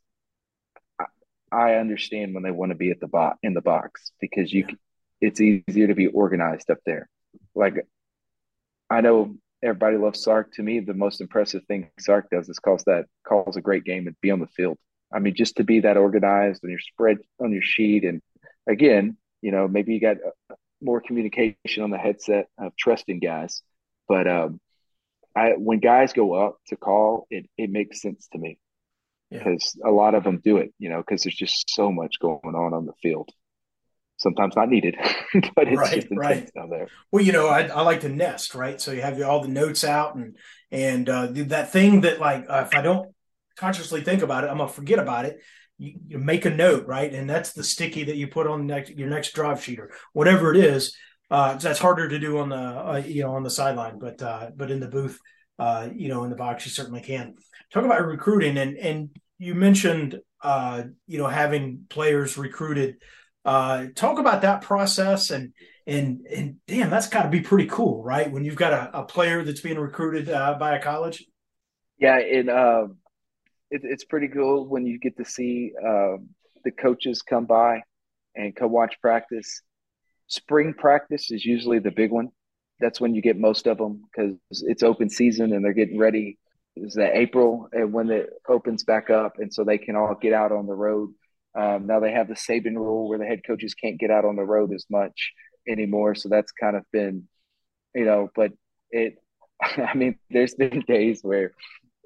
I, I understand when they want to be at the bot in the box because you, yeah. it's easier to be organized up there. Like, I know everybody loves Sark. To me, the most impressive thing Sark does is calls that calls a great game and be on the field. I mean, just to be that organized on your spread on your sheet, and again, you know, maybe you got more communication on the headset of trusting guys. But um, I when guys go up to call, it it makes sense to me because yeah. a lot of them do it, you know, because there's just so much going on on the field. Sometimes not needed, but it's right, just intense right. down there. Well, you know, I, I like to nest, right? So you have all the notes out and and uh, that thing that like uh, if I don't consciously think about it, I'm gonna forget about it. You, you, make a note, right? And that's the sticky that you put on next, your next drive sheet or whatever it is. Uh, that's harder to do on the uh, you know on the sideline, but uh, but in the booth, uh, you know, in the box, you certainly can. Talk about recruiting, and and you mentioned uh, you know having players recruited. Uh, talk about that process and and and damn, that's got to be pretty cool, right? When you've got a, a player that's being recruited uh, by a college. Yeah, and um, it, it's pretty cool when you get to see um, the coaches come by and come watch practice. Spring practice is usually the big one. That's when you get most of them because it's open season and they're getting ready. Is that April and when it opens back up, and so they can all get out on the road. Um, now they have the Saban rule where the head coaches can't get out on the road as much anymore, so that's kind of been, you know. But it, I mean, there's been days where,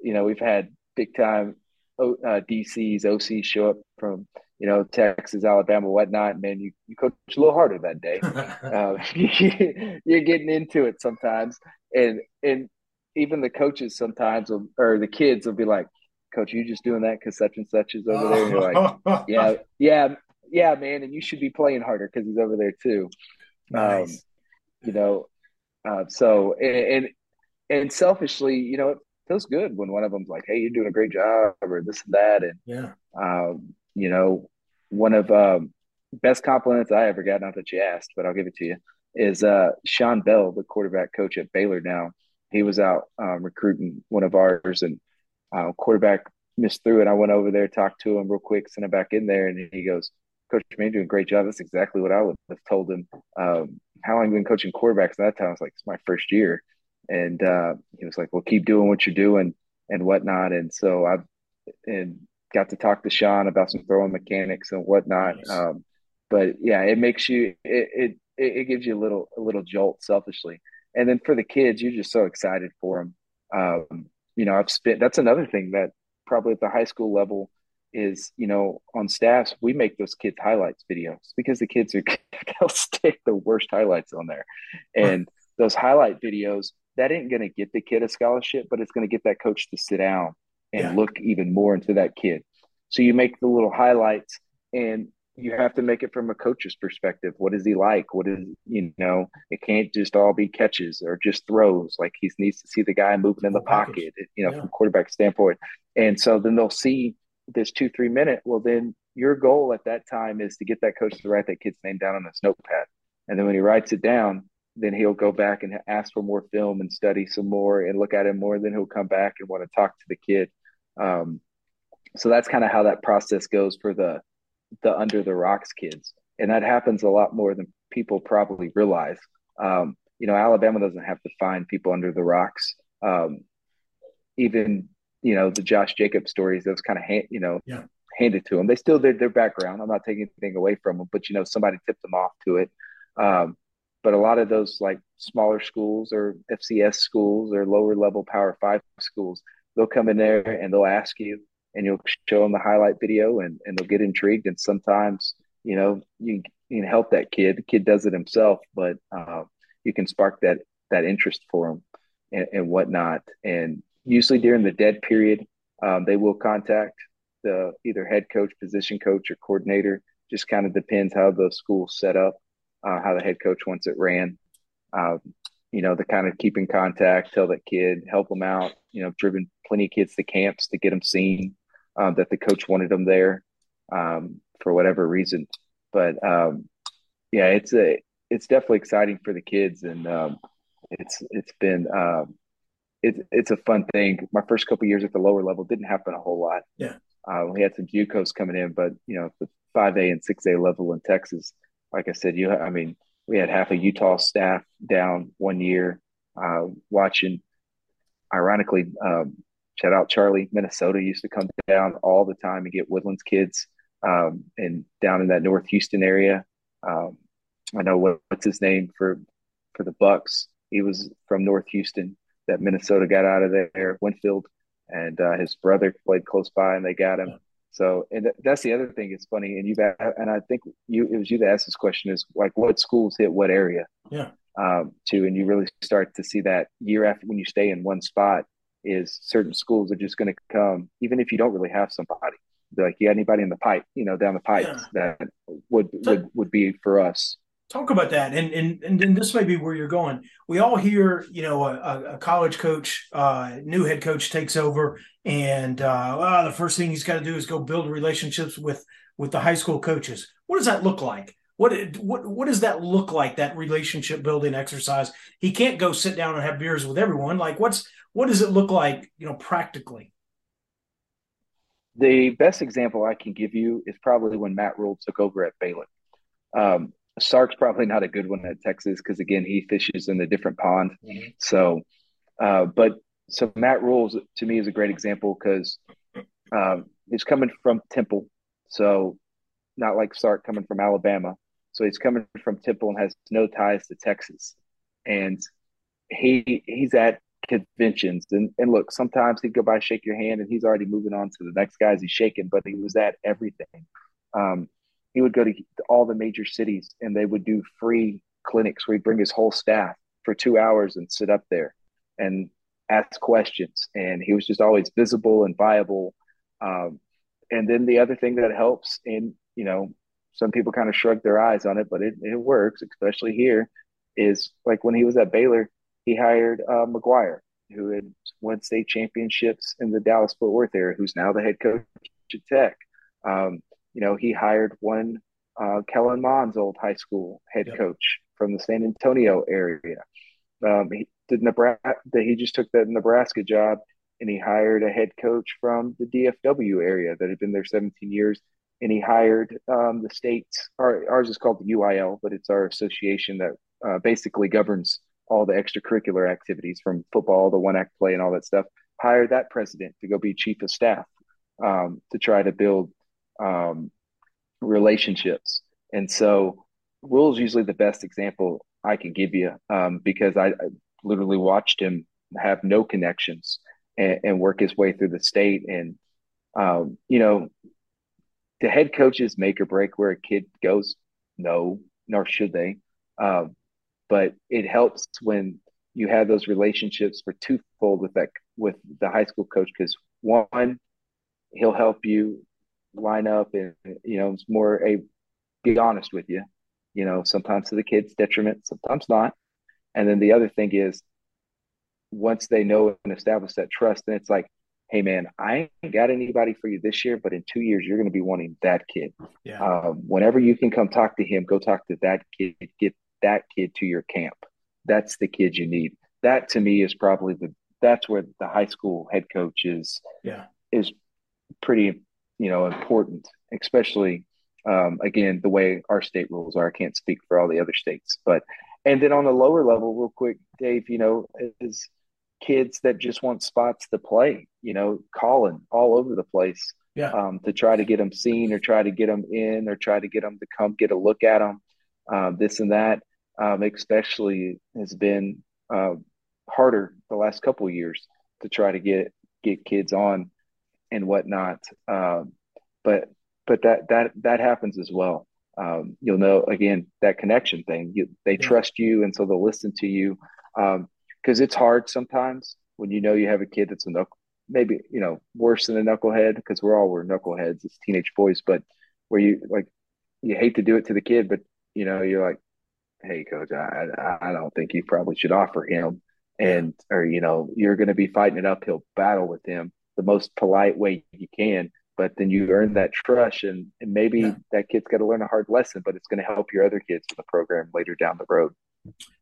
you know, we've had big time uh, DCs, OCs show up from you know Texas, Alabama, whatnot. Man, you, you coach a little harder that day. uh, you're getting into it sometimes, and and even the coaches sometimes will, or the kids will be like, "Coach, you just doing that because such and such is over there." And you're like, "Yeah, yeah, yeah, man," and you should be playing harder because he's over there too. Nice. Um, you know, uh, so and, and and selfishly, you know, feels good when one of them's like, "Hey, you're doing a great job," or this and that, and yeah, um, you know, one of um, best compliments I ever got, not that you asked, but I'll give it to you, is uh, Shawn Bell, the quarterback coach at Baylor now. He was out um, recruiting one of ours, and uh, quarterback missed through, and I went over there, talked to him real quick, sent him back in there, and he goes, "Coach, man, doing a great job." That's exactly what I would have told him. Um, how long have you been coaching quarterbacks? At that time, I was like, "It's my first year." And uh, he was like, "Well, keep doing what you're doing and whatnot." And so I've and got to talk to Shawn about some throwing mechanics and whatnot. Nice. Um, but yeah, it makes you it, it it gives you a little a little jolt selfishly, and then for the kids, you're just so excited for them. Um, you know, I've spent that's another thing that probably at the high school level is you know on staffs we make those kids highlights videos because the kids are they'll stick the worst highlights on there and those highlight videos that ain't going to get the kid a scholarship, but it's going to get that coach to sit down and yeah. look even more into that kid. So you make the little highlights and you have to make it from a coach's perspective. What is he like? What is, you know, it can't just all be catches or just throws. Like he needs to see the guy moving in the pocket, you know, yeah. from quarterback standpoint. And so then they'll see this two, three minute. Well, then your goal at that time is to get that coach to write that kid's name down on his notepad. And then when he writes it down, then he'll go back and ask for more film and study some more and look at it more. Then he'll come back and want to talk to the kid. Um, so that's kind of how that process goes for the the under the rocks kids, and that happens a lot more than people probably realize. Um, you know, Alabama doesn't have to find people under the rocks. Um, even you know the Josh Jacobs stories, those kind of hand, you know yeah. handed to them. They still did their background. I'm not taking anything away from them, but you know somebody tipped them off to it. Um, but a lot of those like smaller schools or FCS schools or lower level Power Five schools, they'll come in there and they'll ask you, and you'll show them the highlight video, and and they'll get intrigued. And sometimes, you know, you, you can help that kid. The kid does it himself, but uh, you can spark that that interest for them and, and whatnot. And usually during the dead period, um, they will contact the either head coach, position coach, or coordinator. Just kind of depends how the school's set up uh, how the head coach wants it ran. Um, you know, the kind of keep in contact, tell that kid, help them out. You know, driven plenty of kids to camps to get them seen uh, that the coach wanted them there um, for whatever reason. But um, yeah, it's a it's definitely exciting for the kids, and um, it's it's been um, it's it's a fun thing. My first couple years at the lower level didn't happen a whole lot. Yeah, uh, we had some JUCOs coming in, but you know the five A and six A level in Texas, like I said, you I mean, we had half a Utah staff down one year uh, watching. Ironically, um, shout out Charlie. Minnesota used to come down all the time and get Woodlands kids, um, and down in that North Houston area. Um, I know what, what's his name for for the Bucks. He was from North Houston. that Minnesota got out of there, Winfield, and uh, his brother played close by, and they got him. So, and th- that's the other thing. It's funny, and you've and I think you it was you that asked this question is like what schools hit what area? Yeah. Um, too, and you really start to see that year after when you stay in one spot is certain schools are just going to come, even if you don't really have somebody. Like you got anybody in the pipe, you know, down the pipe yeah. that would would would be for us talk about that. And and and this may be where you're going. We all hear you know a, a college coach uh, new head coach takes over and uh, well, the first thing he's got to do is go build relationships with with the high school coaches. What does that look like? What what what does that look like that relationship building exercise? He can't go sit down and have beers with everyone. Like what's what does it look like you know practically? The best example i can give you is probably when matt Rhule took over at baylor. Um, Sark's probably not a good one at Texas because again he fishes in a different pond. Mm-hmm. So, uh, but so Matt Rhule's to me is a great example because um, he's coming from Temple, so not like Sark coming from Alabama. So he's coming from Temple and has no ties to Texas, and he he's at conventions and, and look sometimes he'd go by shake your hand and he's already moving on to the next guys he's shaking but he was at everything um, he would go to all the major cities and they would do free clinics where he'd bring his whole staff for two hours and sit up there and ask questions. And he was just always visible and viable. Um, and then the other thing that helps, and you know, some people kind of shrug their eyes on it, but it, it works, especially here, is like when he was at Baylor, he hired uh, McGuire, who had won state championships in the Dallas Fort Worth area, who's now the head coach at Tech. Um, you know, he hired one uh, Kellen Mond's old high school head yep. coach from the San Antonio area. Um, he did Nebraska. He just took that Nebraska job, and he hired a head coach from the DFW area that had been there 17 years. And he hired um, the state's. Our, ours is called the UIL, but it's our association that uh, basically governs all the extracurricular activities from football, the one act play, and all that stuff. Hired that president to go be chief of staff um, to try to build um, relationships. And so, Rhule's usually the best example I can give you um, because I, I, literally watched him have no connections and, and, work his way through the state. And, um, you know, the head coaches make or break where a kid goes? No, nor should they. Um, but it helps when you have those relationships for twofold with that with the high school coach because one, he'll help you line up and you know it's more a be honest with you. You know sometimes to the kids detriment sometimes not. And then the other thing is once they know and establish that trust then it's like hey man i ain't got anybody for you this year but in two years you're going to be wanting that kid. Yeah. um, whenever you can come talk to him go talk to that kid get that kid to your camp. That's the kid you need. That to me is probably the that's where the high school head coach is yeah. is pretty you know important, especially um, again the way our state rules are. I can't speak for all the other states, but and then on the lower level, real quick, Dave, you know, is kids that just want spots to play, you know, calling all over the place, yeah, um, to try to get them seen or try to get them in or try to get them to come get a look at them, um, this and that, um, especially has been uh, harder the last couple years to try to get get kids on and whatnot. Um, but but that that that happens as well. Um, you'll know again that connection thing. You, they yeah. trust you, and so they'll listen to you. Because um, it's hard sometimes when you know you have a kid that's a knuckle, maybe you know worse than a knucklehead because we're all we're knuckleheads as teenage boys. But where you like you hate to do it to the kid, but you know you're like, hey coach, I I don't think you probably should offer him, and or you know you're going to be fighting an uphill battle with him the most polite way you can but then you earn that trust and, and maybe yeah. that kid's got to learn a hard lesson but it's going to help your other kids in the program later down the road.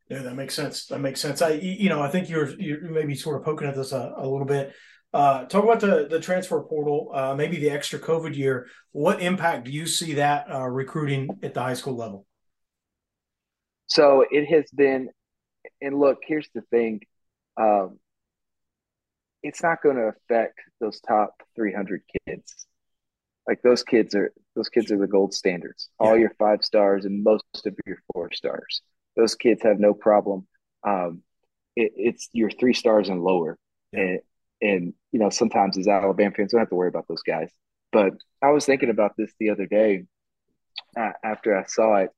Yeah that makes sense. That makes sense. I you know i think you're you're maybe sort of poking at this a, a little bit. Uh, talk about the the transfer portal uh, maybe the extra covid year. What impact do you see that uh, recruiting at the high school level? So it has been and look here's the thing um, it's not going to affect those top 300 kids. Like those kids are those kids are the gold standards. All your five stars and most of your four stars. Those kids have no problem. Um, it, it's your three stars and lower. Yeah. And, and, you know, sometimes as Alabama fans, don't have to worry about those guys. But I was thinking about this the other day uh, after I saw it.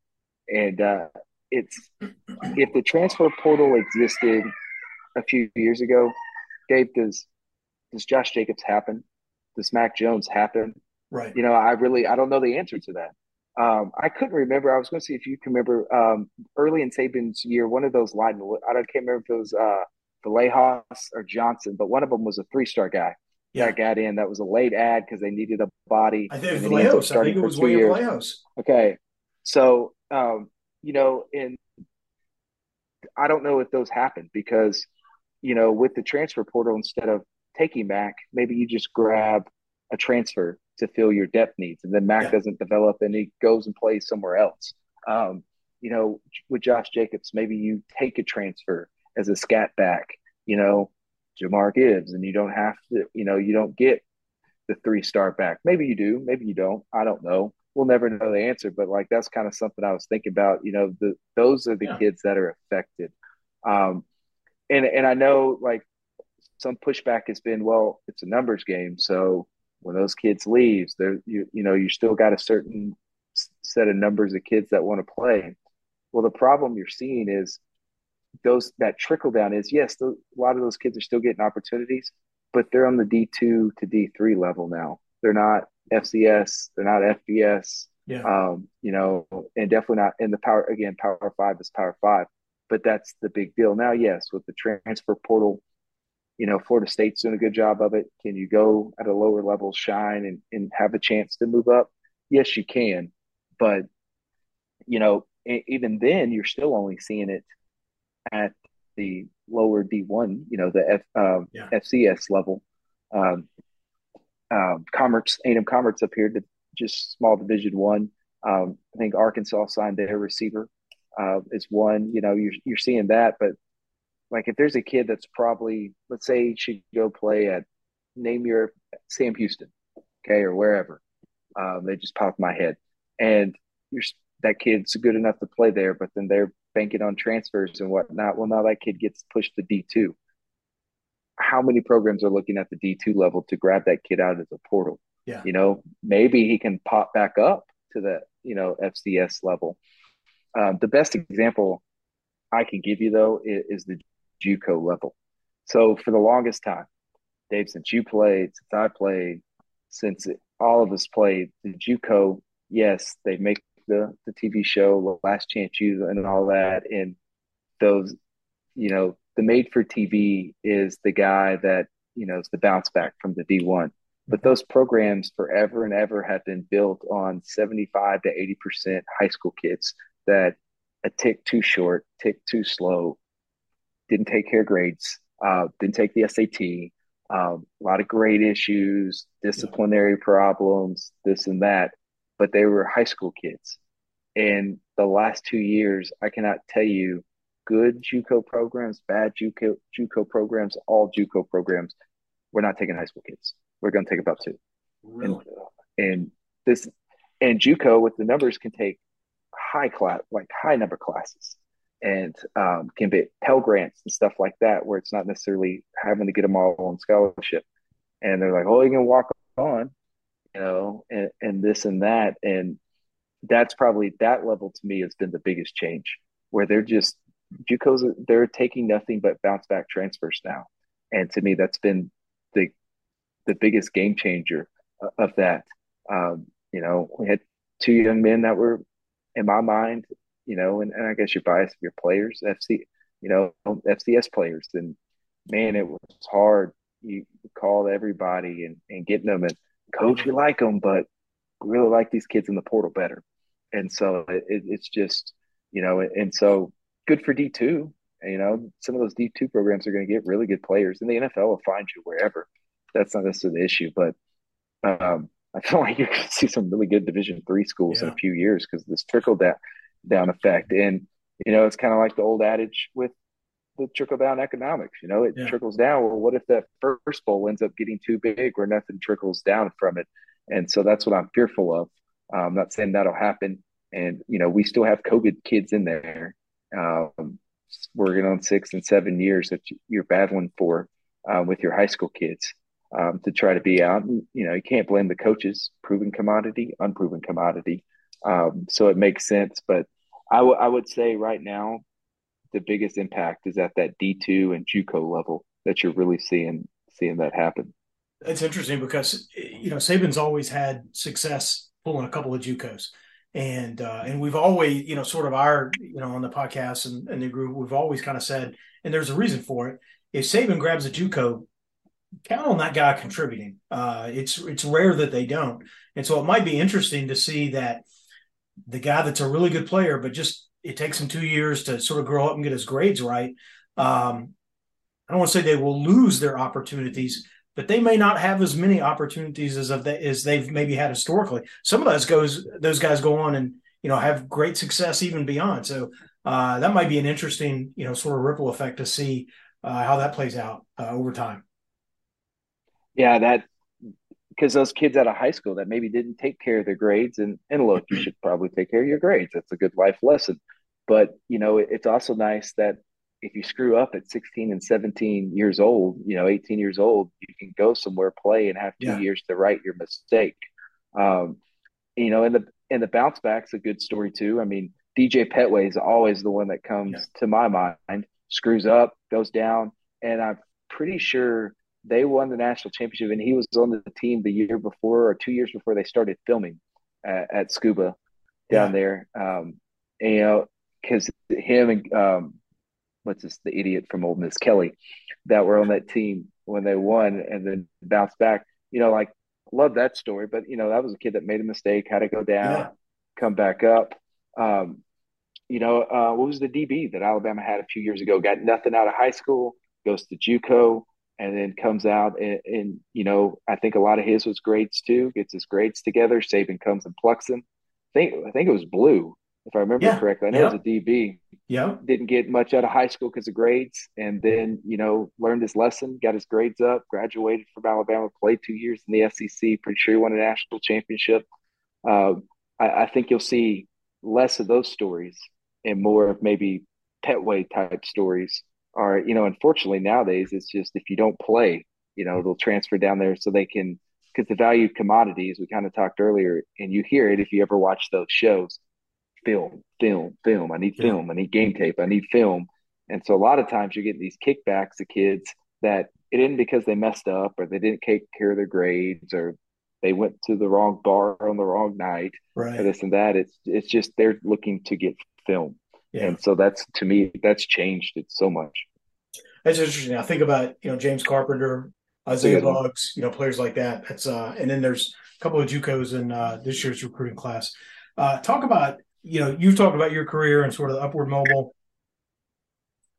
And uh, it's if the transfer portal existed a few years ago, Dave, does does Josh Jacobs happen? Does Mac Jones happen? Right. You know, I really I don't know the answer to that. Um, I couldn't remember. I was going to see if you can remember um, early in Saban's year, one of those line. I don't can't remember if it was uh, Vallejos or Johnson, but one of them was a three star guy yeah. that got in. That was a late ad because they needed a body. I think Vallejos. I think it was William Vallejos. Okay, so um, you know, and I don't know if those happened because you know with the transfer portal instead of taking Mac, maybe you just grab a transfer to fill your depth needs, and then Mac yeah. doesn't develop and he goes and plays somewhere else. Um, you know, with Josh Jacobs, maybe you take a transfer as a scat back. You know, Jahmyr Gibbs, and you don't have to. You know, you don't get the three star back. Maybe you do, maybe you don't. I don't know. We'll never know the answer, but like that's kind of something I was thinking about. You know, the those are the yeah. kids that are affected. Um, and and I know like some pushback has been, well, it's a numbers game, so when those kids leaves, there you you know you still got a certain set of numbers of kids that want to play. Well, the problem you're seeing is those that trickle down is yes, the, a lot of those kids are still getting opportunities, but they're on the D two to D three level now. They're not FCS, they're not FBS. Yeah. Um, you know, and definitely not in the power again, power five is power five. But that's the big deal. Now, yes, with the transfer portal you know, Florida State's doing a good job of it. Can you go at a lower level, shine, and, and have a chance to move up? Yes, you can. But, you know, even then, you're still only seeing it at the lower D1, you know, the F, um, yeah. FCS level. Um, um, Commerce, A&M Commerce up here to just small Division One. Um, I think Arkansas signed their receiver uh, is one. You know, you're you're seeing that, but like if there's a kid that's probably let's say he should go play at name your Sam Houston, okay, or wherever. Um, they just popped my head, and you're that kid's good enough to play there, but then they're banking on transfers and whatnot. Well, now that kid gets pushed to D two. How many programs are looking at the D two level to grab that kid out of the portal? Yeah, you know, maybe he can pop back up to the you know FCS level. Um, the best example I can give you though is, is the JUCO level. So for the longest time, Dave, since you played, since I played, since all of us played, the JUCO, yes, they make the the TV show Last Chance U and all that, and those, you know, the made for TV is the guy that you know is the bounce back from the D1. But those programs forever and ever have been built on 75 to 80 percent high school kids that a tick too short, tick too slow, didn't take care grades, uh, didn't take the SAT, um, a lot of grade issues, disciplinary problems, this and that. But they were high school kids. And the last two years, I cannot tell you good JUCO programs, bad JUCO, JUCO programs, all JUCO programs. We're not taking high school kids. We're going to take about two. Really? And, and this and JUCO with the numbers can take high class, like high number classes and um, can be Pell Grants and stuff like that, where it's not necessarily having to get them all on scholarship. And they're like, oh, you can walk on, you know, and, and this and that. And that's probably that level to me has been the biggest change, where they're just JUCOs, they're taking nothing but bounce back transfers now. And to me, that's been the the biggest game changer of that. Um, you know, we had two young men that were, in my mind, you know, and, and I guess you're biased your players, FC, you know, FCS players. And man, it was hard. You called everybody and, and getting them and coach, you like them, but really like these kids in the portal better. And so it, it's just, you know, and so good for D2. You know, some of those D2 programs are going to get really good players, and the NFL will find you wherever. That's not necessarily the issue, but um, I feel like you're going to see some really good Division three schools yeah. in a few years because this trickle down down effect. And, you know, it's kind of like the old adage with the trickle down economics. You know, it yeah. trickles down. Well, what if that first bowl ends up getting too big where nothing trickles down from it? And so that's what I'm fearful of. I'm not saying that'll happen. And, you know, we still have COVID kids in there. Um, working on six and seven years that you're battling for uh, with your high school kids um, to try to be out. And, you know, you can't blame the coaches, proven commodity, unproven commodity. Um, so it makes sense. But I, w- I would say right now, the biggest impact is at that D2 and JUCO level that you're really seeing seeing that happen. It's interesting because you know Saban's always had success pulling a couple of JUCOs, and uh, and we've always you know sort of our you know on the podcast and, and the group we've always kind of said, and there's a reason for it. If Saban grabs a JUCO, count on that guy contributing. Uh, it's it's rare that they don't, and so it might be interesting to see that the guy that's a really good player, but just it takes him two years to sort of grow up and get his grades right. Um, I don't want to say they will lose their opportunities, but they may not have as many opportunities as of the, as they've maybe had historically. Some of those goes those guys go on and you know have great success even beyond. So uh, that might be an interesting you know sort of ripple effect to see uh, how that plays out uh, over time. Yeah, that because those kids out of high school that maybe didn't take care of their grades and and look, you should probably take care of your grades. That's a good life lesson. But you know, it's also nice that if you screw up at 16 and 17 years old, you know, 18 years old, you can go somewhere, play, and have two yeah. years to right your mistake. Um, you know, and the and the bounce back's a good story too. I mean, DJ Pettway is always the one that comes yeah. to my mind. Screws up, goes down, and I'm pretty sure they won the national championship, and he was on the team the year before or two years before they started filming at, at Scooba down yeah. there. Um, and, you know, because him and um, what's this, the idiot from Ole Miss Kelly that were on that team when they won and then bounced back. You know, like love that story, but you know that was a kid that made a mistake, had to go down, yeah. come back up. Um, you know, uh, what was the DB that Alabama had a few years ago? Got nothing out of high school, goes to JUCO, and then comes out and, and, you know I think a lot of his was grades too. Gets his grades together. Saban comes and plucks him. I think I think it was Blue if I remember yeah. correctly. I know yep. it was a DB. Yeah. Didn't get much out of high school because of grades, and then you know learned his lesson, got his grades up, graduated from Alabama, played two years in the SEC. Pretty sure he won a national championship. Uh, I, I, think you'll see less of those stories and more of maybe Pettway type stories. Or you know, unfortunately nowadays it's just if you don't play, you know, mm-hmm. they'll transfer down there so they can because the value of commodities we kind of talked earlier, and you hear it if you ever watch those shows film, film, film. I need film. I need game tape. I need film. And so a lot of times you're getting these kickbacks to kids that it isn't because they messed up or they didn't take care of their grades or they went to the wrong bar on the wrong night right. or this and that. It's it's just they're looking to get film. Yeah. And so that's to me that's changed it so much. That's interesting. I think about, you know, James Carpenter, Isaiah Buggs, you know, players like that. That's uh and then there's a couple of JUCOs in uh this year's recruiting class. Uh talk about you know, you've talked about your career and sort of the upward mobile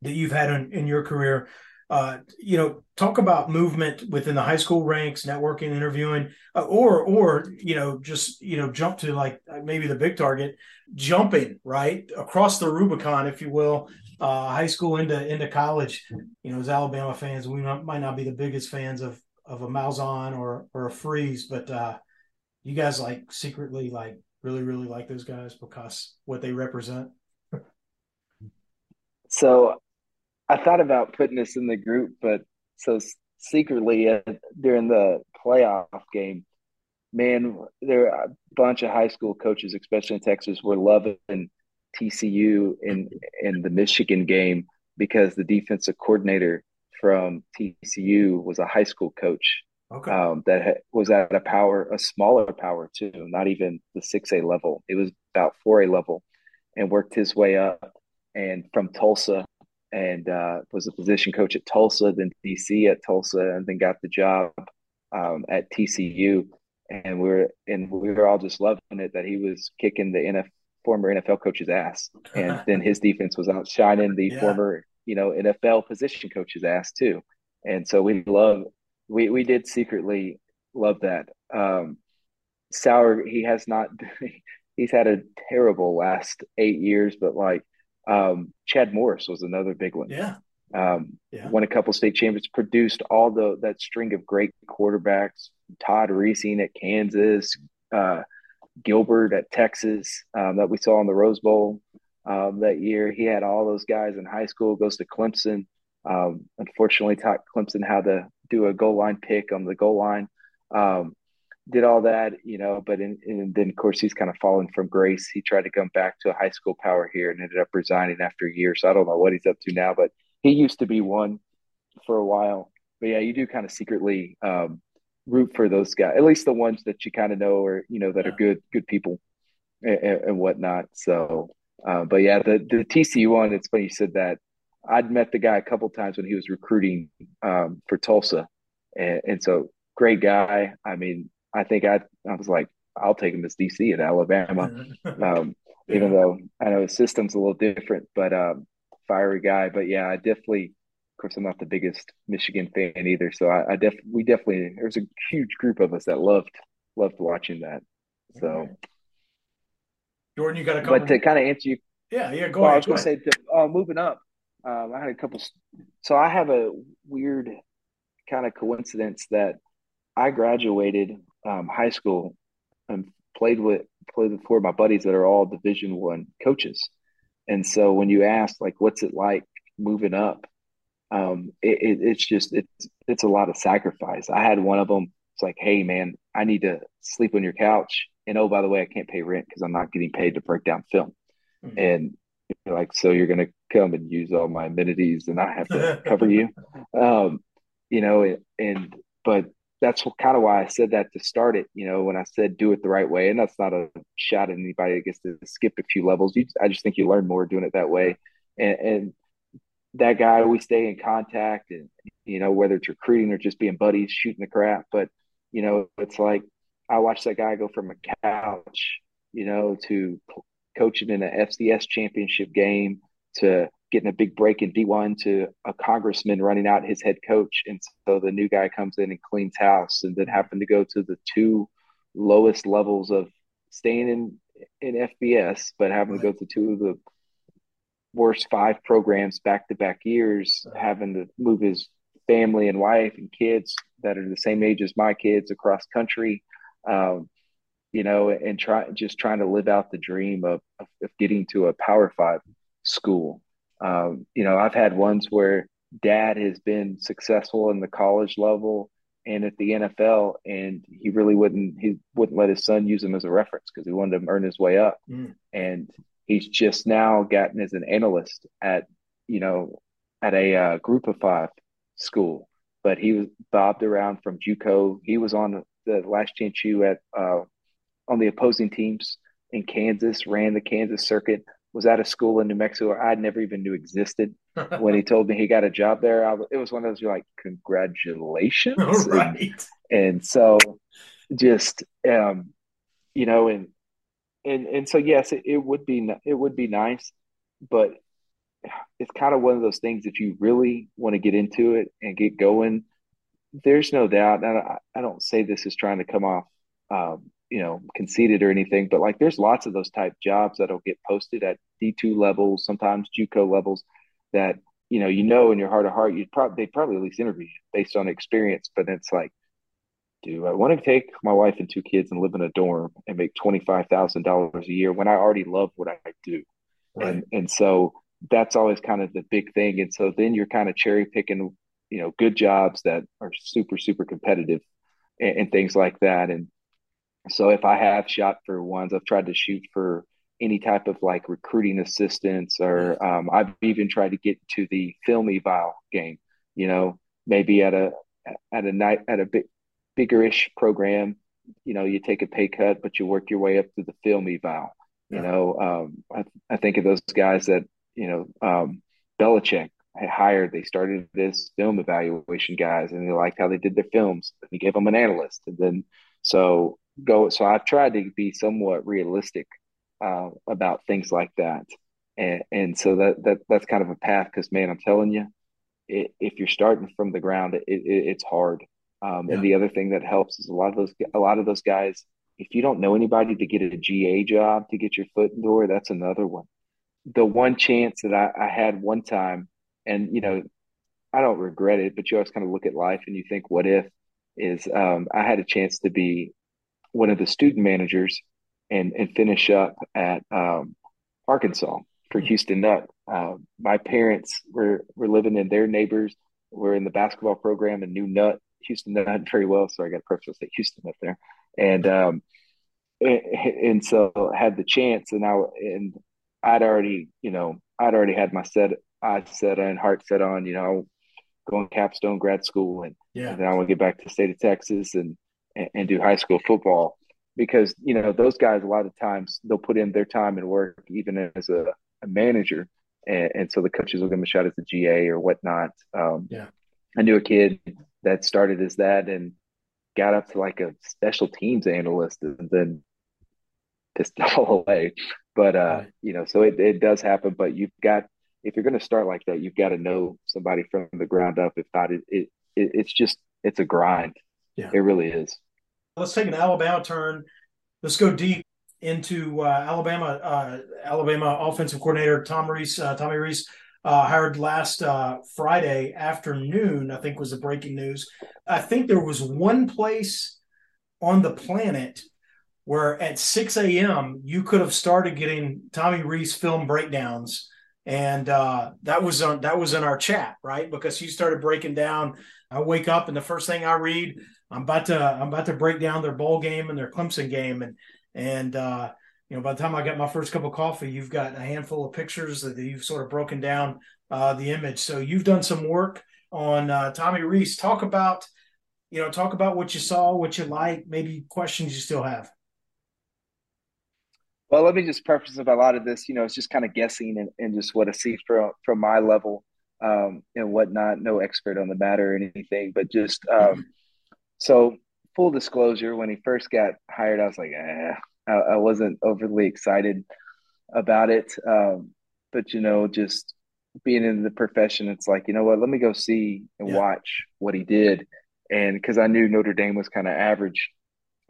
that you've had in, in your career. Uh, you know, talk about movement within the high school ranks, networking, interviewing, uh, or or you know, just you know, jump to like maybe the big target, jumping right across the Rubicon, if you will, uh, high school into into college. You know, as Alabama fans, we not, might not be the biggest fans of of a Malzahn or or a Freeze, but uh, you guys like secretly like really really like those guys because what they represent so i thought about putting this in the group but so secretly uh, during the playoff game man there are a bunch of high school coaches especially in texas were loving tcu in in the michigan game because the defensive coordinator from tcu was a high school coach okay. um, that ha- was at a power, a smaller power too, not even the 6A level. It was about 4A level and worked his way up and from Tulsa and uh, was a position coach at Tulsa, then DC at Tulsa, and then got the job um, at TCU. And we were and we were all just loving it that he was kicking the NF, former NFL coach's ass, and then his defense was outshining the yeah. former you know NFL position coach's ass too. And so we love we we did secretly love that. Um, Sour, he has not. he's had a terrible last eight years, but like um, Chad Morris was another big one. Yeah. Um, yeah. won a couple state champions, produced all the that string of great quarterbacks. Todd Reesing at Kansas, uh, Gilbert at Texas um, that we saw in the Rose Bowl. um, that year. He had all those guys in high school. Goes to Clemson. Um, unfortunately, taught Clemson how to do a goal line pick on the goal line. Did all that, you know, but in, in, then of course he's kind of fallen from grace. He tried to come back to a high school power here and ended up resigning after a year. So I don't know what he's up to now, but he used to be one for a while. But yeah, you do kind of secretly um, root for those guys, at least the ones that you kind of know or you know that yeah. are good, good people and, and whatnot. So, uh, but yeah, the the TCU one. It's funny you said that. I'd met the guy a couple times when he was recruiting um, for Tulsa, and, and so great guy. I mean, I think I I was like, I'll take him as DC at Alabama, um, yeah. even though I know his system's a little different, but um, fiery guy. But yeah, I definitely. Of course, I'm not the biggest Michigan fan either, so I, I def we definitely there's a huge group of us that loved loved watching that. So, Jordan, you got a couple. But to kind of answer you, yeah, yeah, go well, ahead. I was going to say, to, uh, moving up, um, I had a couple. So I have a weird kind of coincidence that I graduated um, high school and played with played with four of my buddies that are all Division One coaches. And so when you ask like, what's it like moving up? Um, it, it, it's just it's it's a lot of sacrifice. I had one of them. It's like, hey man, I need to sleep on your couch, and oh by the way, I can't pay rent because I'm not getting paid to break down film. Mm-hmm. And like, so you're gonna come and use all my amenities, and I have to cover you. Um, you know, and but that's kind of why I said that to start it. You know, when I said do it the right way, and that's not a shot at anybody that gets to skip a few levels. You, I just think you learn more doing it that way. And, and that guy, we stay in contact, and you know, whether it's recruiting or just being buddies, shooting the crap. But you know, it's like I watched that guy go from a couch, you know, to coaching in an FCS championship game to getting a big break in D1 to a congressman running out his head coach. And so the new guy comes in and cleans house and then happen to go to the two lowest levels of staying in, in FBS, but having right. to go to two of the worst five programs back to back years, right. having to move his family and wife and kids that are the same age as my kids across country. Um, you know, and try just trying to live out the dream of, of, of getting to a power five school um, you know, I've had ones where dad has been successful in the college level and at the NFL, and he really wouldn't he wouldn't let his son use him as a reference because he wanted him to earn his way up. Mm. And he's just now gotten as an analyst at you know at a uh, group of five school, but he was bobbed around from JUCO. He was on the Last Chance U at uh, on the opposing teams in Kansas, ran the Kansas circuit, was at a school in New Mexico I never even knew existed. when he told me he got a job there, I, it was one of those you're like, congratulations. right. And, and so just, um, you know, and, and, and so, yes, it, it would be, it would be nice, but it's kind of one of those things that you really want to get into it and get going. There's no doubt. And I, I don't say this is trying to come off, um, you know conceited or anything but like there's lots of those type jobs that'll get posted at d2 levels sometimes juco levels that you know you know in your heart of heart you'd probably they probably at least interview you based on experience but it's like do i want to take my wife and two kids and live in a dorm and make $25000 a year when i already love what i do right. and and so that's always kind of the big thing and so then you're kind of cherry picking you know good jobs that are super super competitive and, and things like that and so if I have shot for ones, I've tried to shoot for any type of like recruiting assistance, or um, I've even tried to get to the film eval game. You know, maybe at a at a night at a big biggerish program, you know, you take a pay cut, but you work your way up to the film eval. You know, um, I, I think of those guys that you know um, Belichick hired. They started this film evaluation guys, and they liked how they did their films. And he gave them an analyst, and then so go. So I've tried to be somewhat realistic uh, about things like that, and and so that that that's kind of a path. Because man, I'm telling you, it, if you're starting from the ground, it, it it's hard. Um, yeah. And the other thing that helps is a lot of those a lot of those guys. If you don't know anybody to get a GA job to get your foot in the door, that's another one. The one chance that I, I had one time, and you know, I don't regret it, but you always kind of look at life and you think, what if? Is um, I had a chance to be one of the student managers and and finish up at um, Arkansas for Houston Nutt. Uh, my parents were were living in their neighbors. Were in the basketball program and knew Nutt Houston Nutt very well, so I got a say Houston up there, and um, and so had the chance, and I and I'd already you know I'd already had my set eyes set on heart set on you know going capstone grad school and, yeah. and then I want to get back to the state of Texas and, and, and do high school football because you know those guys a lot of times they'll put in their time and work even as a, a manager and, and, so the coaches will give them a shot as a GA or whatnot. Um, yeah, I knew a kid that started as that and got up to like a special teams analyst and then pissed all away. But uh, right. you know, so it, it does happen. But you've got if you're going to start like that, you've got to know somebody from the ground up. If not, it, it, it it's just it's a grind. Yeah, it really is. Let's take an Alabama turn. Let's go deep into uh, Alabama. Uh, Alabama offensive coordinator Tom Rees, uh, Tommy Rees, uh, hired last uh, Friday afternoon. I think was the breaking news. I think there was one place on the planet where at 6 a.m. you could have started getting Tommy Rees film breakdowns and uh, that was on that was in our chat, right? Because you started breaking down. I wake up and the first thing I read, I'm about to I'm about to break down their bowl game and their Clemson game, and and uh, you know by the time I got my first cup of coffee, you've got a handful of pictures that you've sort of broken down uh, the image. So you've done some work on uh, Tommy Rees. Talk about you know talk about what you saw, what you like, maybe questions you still have. Well, let me just preface a lot of this. You know, it's just kind of guessing and, and just what I see from from my level um, and whatnot. No expert on the matter or anything, but just um, so full disclosure. When he first got hired, I was like, eh, I, I wasn't overly excited about it. Um, but you know, just being in the profession, it's like, you know what? Let me go see and yeah. watch what he did, and because I knew Notre Dame was kind of average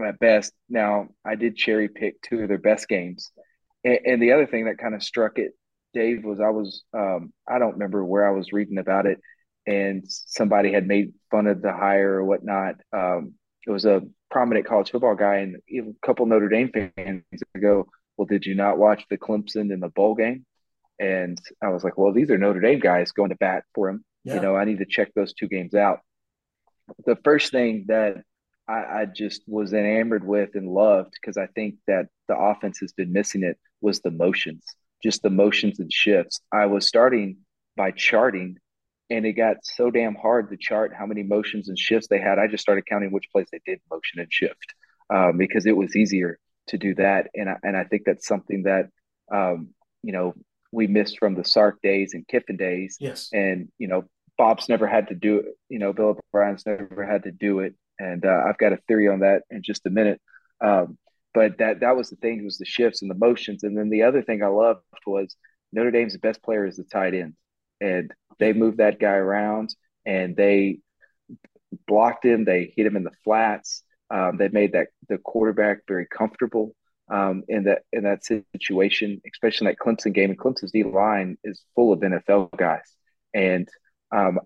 at best. Now, I did cherry pick two of their best games. And, and the other thing that kind of struck it, Dave, was I was, um, I don't remember where I was reading about it, and somebody had made fun of the hire or whatnot. Um, it was a prominent college football guy, and a couple Notre Dame fans ago, well, did you not watch the Clemson in the bowl game? And I was like, well, these are Notre Dame guys going to bat for him. Yeah. You know, I need to check those two games out. The first thing that I, I just was enamored with and loved because I think that the offense has been missing it was the motions, just the motions and shifts. I was starting by charting and it got so damn hard to chart how many motions and shifts they had. I just started counting which place they did motion and shift um, because it was easier to do that. And I, and I think that's something that, um, you know, we missed from the Sark days and Kiffin days. Yes. And, you know, Bob's never had to do it. You know, Bill O'Brien's never had to do it and uh, I've got a theory on that in just a minute. Um, but that that was the thing was the shifts and the motions, and then the other thing I loved was Notre Dame's best player is the tight end, and they moved that guy around and they blocked him, they hit him in the flats, um, they made that the quarterback very comfortable um, in that in that situation, especially in that Clemson game. And Clemson's D line is full of NFL guys, and um,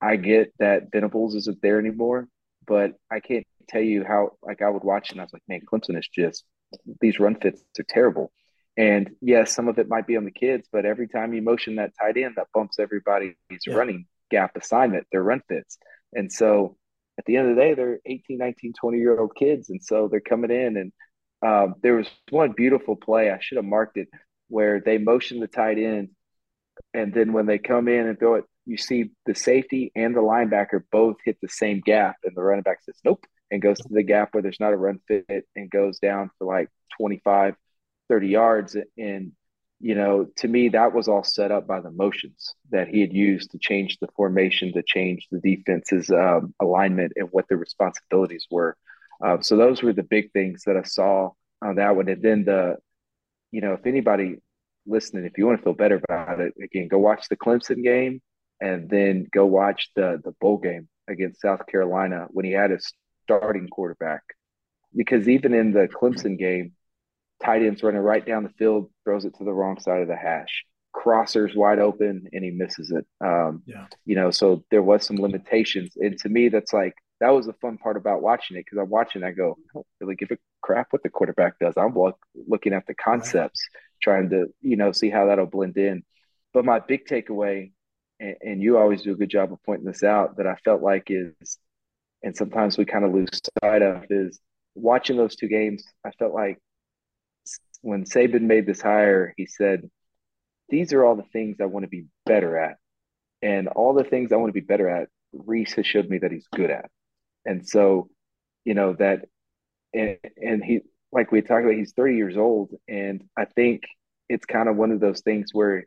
I get that Venables isn't there anymore, but I can't tell you how like I would watch and I was like, man, Clemson is just these run fits are terrible. And yes, some of it might be on the kids, but every time you motion that tight end, that bumps everybody's yeah. running gap assignment, their run fits. And so at the end of the day, they're 18, 19, 20 year old kids. And so they're coming in. And um, there was one beautiful play, I should have marked it, where they motion the tight end. And then when they come in and throw it, you see the safety and the linebacker both hit the same gap, and the running back says, nope, and goes to the gap where there's not a run fit and goes down for like 25, 30 yards. And, you know, to me, that was all set up by the motions that he had used to change the formation, to change the defense's um, alignment and what the responsibilities were. Uh, so those were the big things that I saw on that one. And then the, you know, if anybody listening, if you want to feel better about it, again, go watch the Clemson game and then go watch the the bowl game against South Carolina when he had a starting quarterback. Because even in the Clemson game, tight ends running right down the field, throws it to the wrong side of the hash. Crossers wide open and he misses it. Um, yeah. You know, so there was some limitations. And to me, that's like, that was the fun part about watching it because I'm watching, I go, I don't really give a crap what the quarterback does. I'm look, looking at the concepts trying to you know see how that'll blend in. But my big takeaway, and, and you always do a good job of pointing this out, that I felt like is, and sometimes we kind of lose sight of is watching those two games. I felt like when Saban made this hire, he said, "These are all the things I want to be better at." And all the things I want to be better at, Rees has showed me that he's good at. And so, you know, that, and, and he, like we talked about, he's 30 years old. And I think it's kind of one of those things where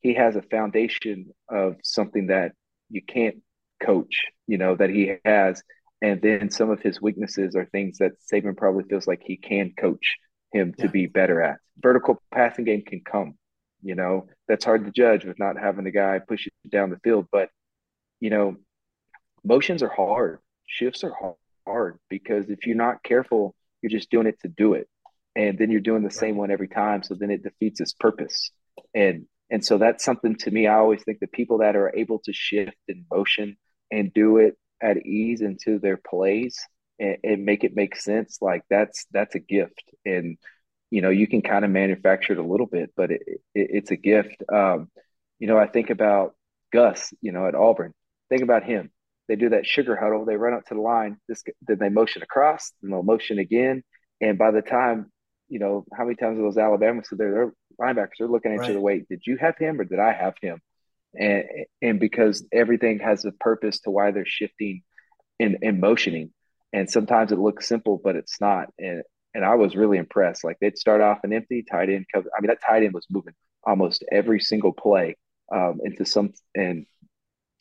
he has a foundation of something that you can't coach, you know, that he has. And then some of his weaknesses are things that Saban probably feels like he can coach him to be better at. Vertical passing game can come. You know, that's hard to judge with not having the guy push it down the field. But, you know, motions are hard. Shifts are hard because if you're not careful, you're just doing it to do it. And then you're doing the same one every time. So then it defeats its purpose. And and so that's something to me. I always think the people that are able to shift in motion and do it at ease into their plays and, and make it make sense, like that's that's a gift. And you know you can kind of manufacture it a little bit but it, it, it's a gift. Um, you know i think about gus you know at auburn. Think about him. They do that sugar huddle. They run up to the line. This then they motion across and they'll motion again. And by the time you know how many times are those alabama so their, their linebackers are looking at right. you the way did you have him or did i have him? And and because everything has a purpose to why they're shifting and, and motioning and sometimes it looks simple but it's not and and I was really impressed. Like they'd start off an empty tight end cover. I mean, that tight end was moving almost every single play um, into some and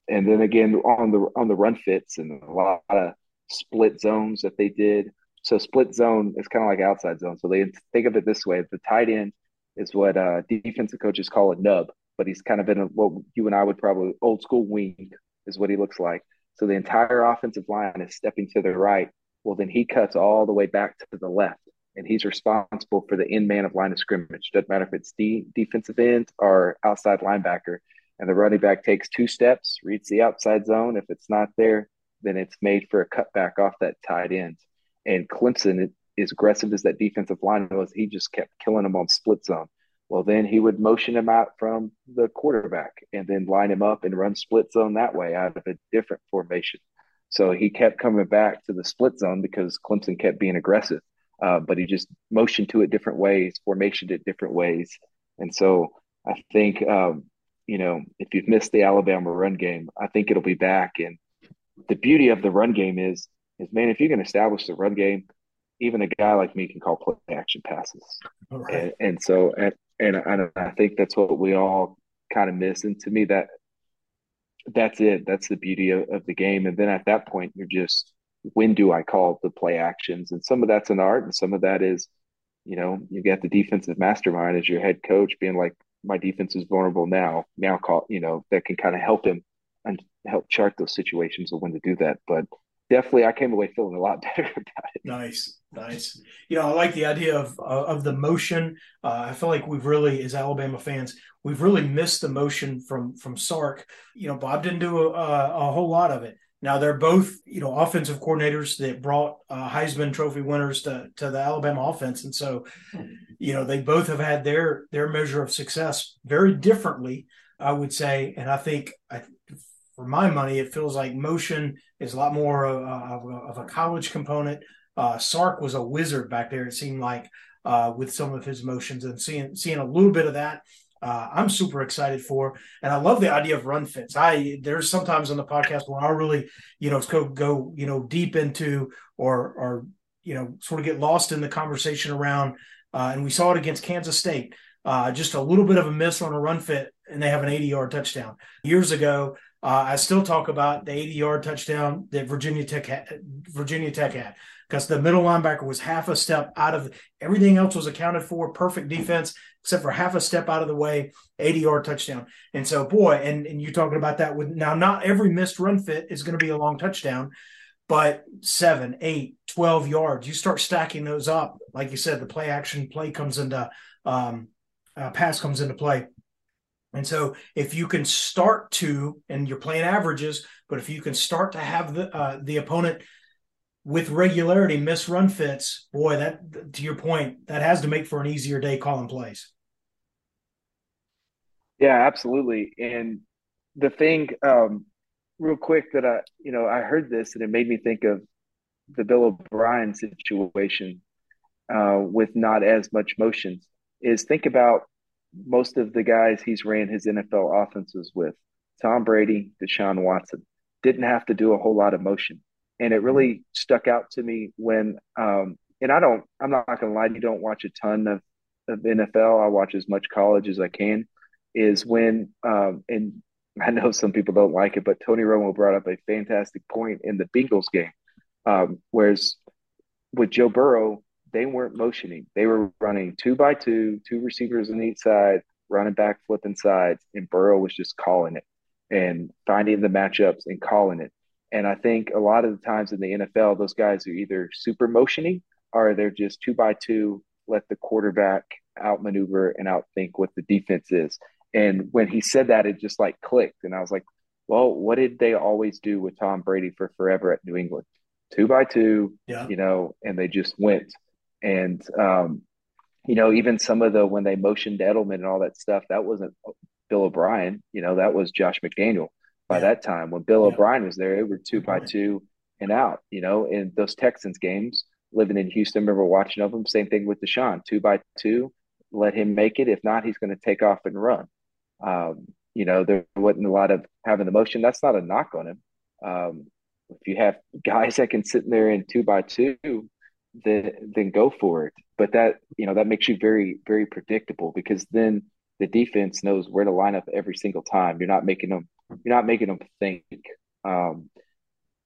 and then again on the on the run fits and a lot of split zones that they did. So split zone is kind of like outside zone. So they think of it this way: the tight end is what uh, defensive coaches call a nub, but he's kind of in a, what you and I would probably old school wing is what he looks like. So the entire offensive line is stepping to the right. Well, then he cuts all the way back to the left and he's responsible for the end man of line of scrimmage. Doesn't matter if it's the defensive end or outside linebacker. And the running back takes two steps, reads the outside zone. If it's not there, then it's made for a cutback off that tight end. And Clemson, as aggressive as that defensive line was, he just kept killing them on split zone. Well, then he would motion him out from the quarterback and then line him up and run split zone that way out of a different formation. So he kept coming back to the split zone because Clemson kept being aggressive uh, but he just motioned to it different ways, formationed it different ways. And so I think, um, you know, if you've missed the Alabama run game, I think it'll be back. And the beauty of the run game is, is man, if you can establish the run game, even a guy like me can call play action passes. Right. And, and, so, and, I, think that's what we all kind of miss. And to me, that that's it. That's the beauty of, of the game. And then at that point, you're just when do I call the play actions? And some of that's an art, and some of that is, you know, you get the defensive mastermind as your head coach being like, my defense is vulnerable now. Now call, you know, that can kind of help him and help chart those situations of when to do that. But definitely, I came away feeling a lot better about it. Nice, nice. You know, I like the idea of uh, of the motion. Uh, I feel like we've really, as Alabama fans, we've really missed the motion from from Sark. You know, Bob didn't do a, a whole lot of it. Now they're both, you know, offensive coordinators that brought uh, Heisman Trophy winners to to the Alabama offense, and so, you know, they both have had their their measure of success very differently, I would say. And I think, I, for my money, it feels like motion is a lot more of, of, of a college component. Uh, Sark was a wizard back there. It seemed like uh, with some of his motions, and seeing seeing a little bit of that uh, I'm super excited for. And I love the idea of run fits. I there's sometimes on the podcast where I really, you know, go go, you know, deep into or or you know, sort of get lost in the conversation around. Uh, and we saw it against Kansas State. Uh, just a little bit of a miss on a run fit, and they have an 80 yard touchdown. Years ago, uh, I still talk about the 80 yard touchdown that Virginia Tech had, Virginia Tech had because the middle linebacker was half a step out of everything else was accounted for, perfect defense except for half a step out of the way, 80 yard touchdown. And so, boy, and, and you talking about that with now, not every missed run fit is going to be a long touchdown, but seven, eight, 12 yards, you start stacking those up. Like you said, the play action play comes into, um, uh, pass comes into play. And so, if you can start to, and you're playing averages, but if you can start to have the uh, the opponent with regularity miss run fits, boy, that to your point, that has to make for an easier day calling plays. Yeah, absolutely. And the thing, um, real quick, that I, you know, I heard this and it made me think of the Bill O'Brien situation uh, with not as much motions. Is think about most of the guys he's ran his NFL offenses with Tom Brady, Deshaun Watson, didn't have to do a whole lot of motion. And it really stuck out to me when, um, and I don't, I'm not going to lie, you don't watch a ton of, of NFL. I watch as much college as I can. Is when, um, and I know some people don't like it, but Tony Romo brought up a fantastic point in the Bengals game. Um, whereas with Joe Burrow, they weren't motioning. They were running two by two, two receivers on each side, running back, flipping sides, and Burrow was just calling it and finding the matchups and calling it. And I think a lot of the times in the NFL, those guys are either super motioning or they're just two by two, let the quarterback outmaneuver and outthink what the defense is. And when he said that, it just like clicked. And I was like, well, what did they always do with Tom Brady for forever at New England? Two by two, yeah. you know, and they just went. And, um, you know, even some of the when they motioned Edelman and all that stuff, that wasn't Bill O'Brien. You know, that was Josh McDaniel by yeah. that time. When Bill yeah. O'Brien was there, it were two by two and out, you know, in those Texans games, living in Houston, remember watching of them. Same thing with Deshaun, two by two, let him make it. If not, he's going to take off and run. Um, you know, there wasn't a lot of having the motion. That's not a knock on him. Um, if you have guys that can sit in there in two by two, then then go for it. But that you know that makes you very very predictable because then the defense knows where to line up every single time. You're not making them you're not making them think. Um,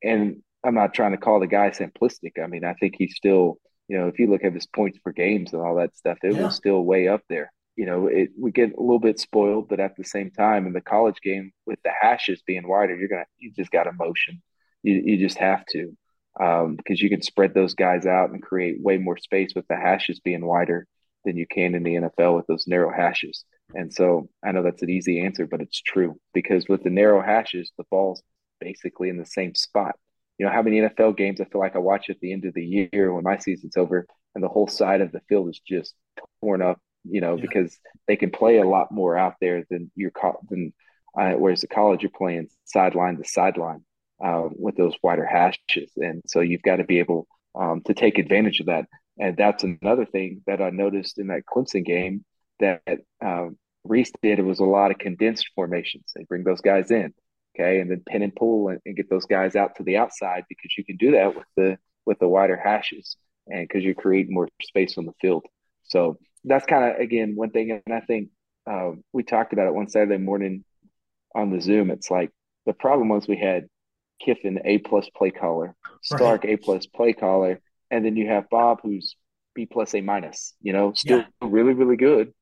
and I'm not trying to call the guy simplistic. I mean, I think he's still you know if you look at his points per games and all that stuff, it yeah. was still way up there. You know, it we get a little bit spoiled, but at the same time, in the college game with the hashes being wider, you're gonna you just got emotion. You you just have to um, because you can spread those guys out and create way more space with the hashes being wider than you can in the NFL with those narrow hashes. And so I know that's an easy answer, but it's true because with the narrow hashes, the ball's basically in the same spot. You know, how many NFL games I feel like I watch at the end of the year when my season's over and the whole side of the field is just torn up, you know, yeah. because they can play a lot more out there than you're caught than uh, whereas the college you're playing sideline to sideline uh, with those wider hashes, and so you've got to be able um, to take advantage of that. And that's another thing that I noticed in that Clemson game that um, Rees did. It was a lot of condensed formations. They bring those guys in, okay, and then pin and pull and, and get those guys out to the outside because you can do that with the with the wider hashes and because you're creating more space on the field. So that's kind of again one thing, and I think uh, we talked about it one Saturday morning on the Zoom. It's like the problem was we had Kiffin A plus play caller, Sark right. A plus play caller, and then you have Bob who's B plus A minus. You know, still yeah. really really good.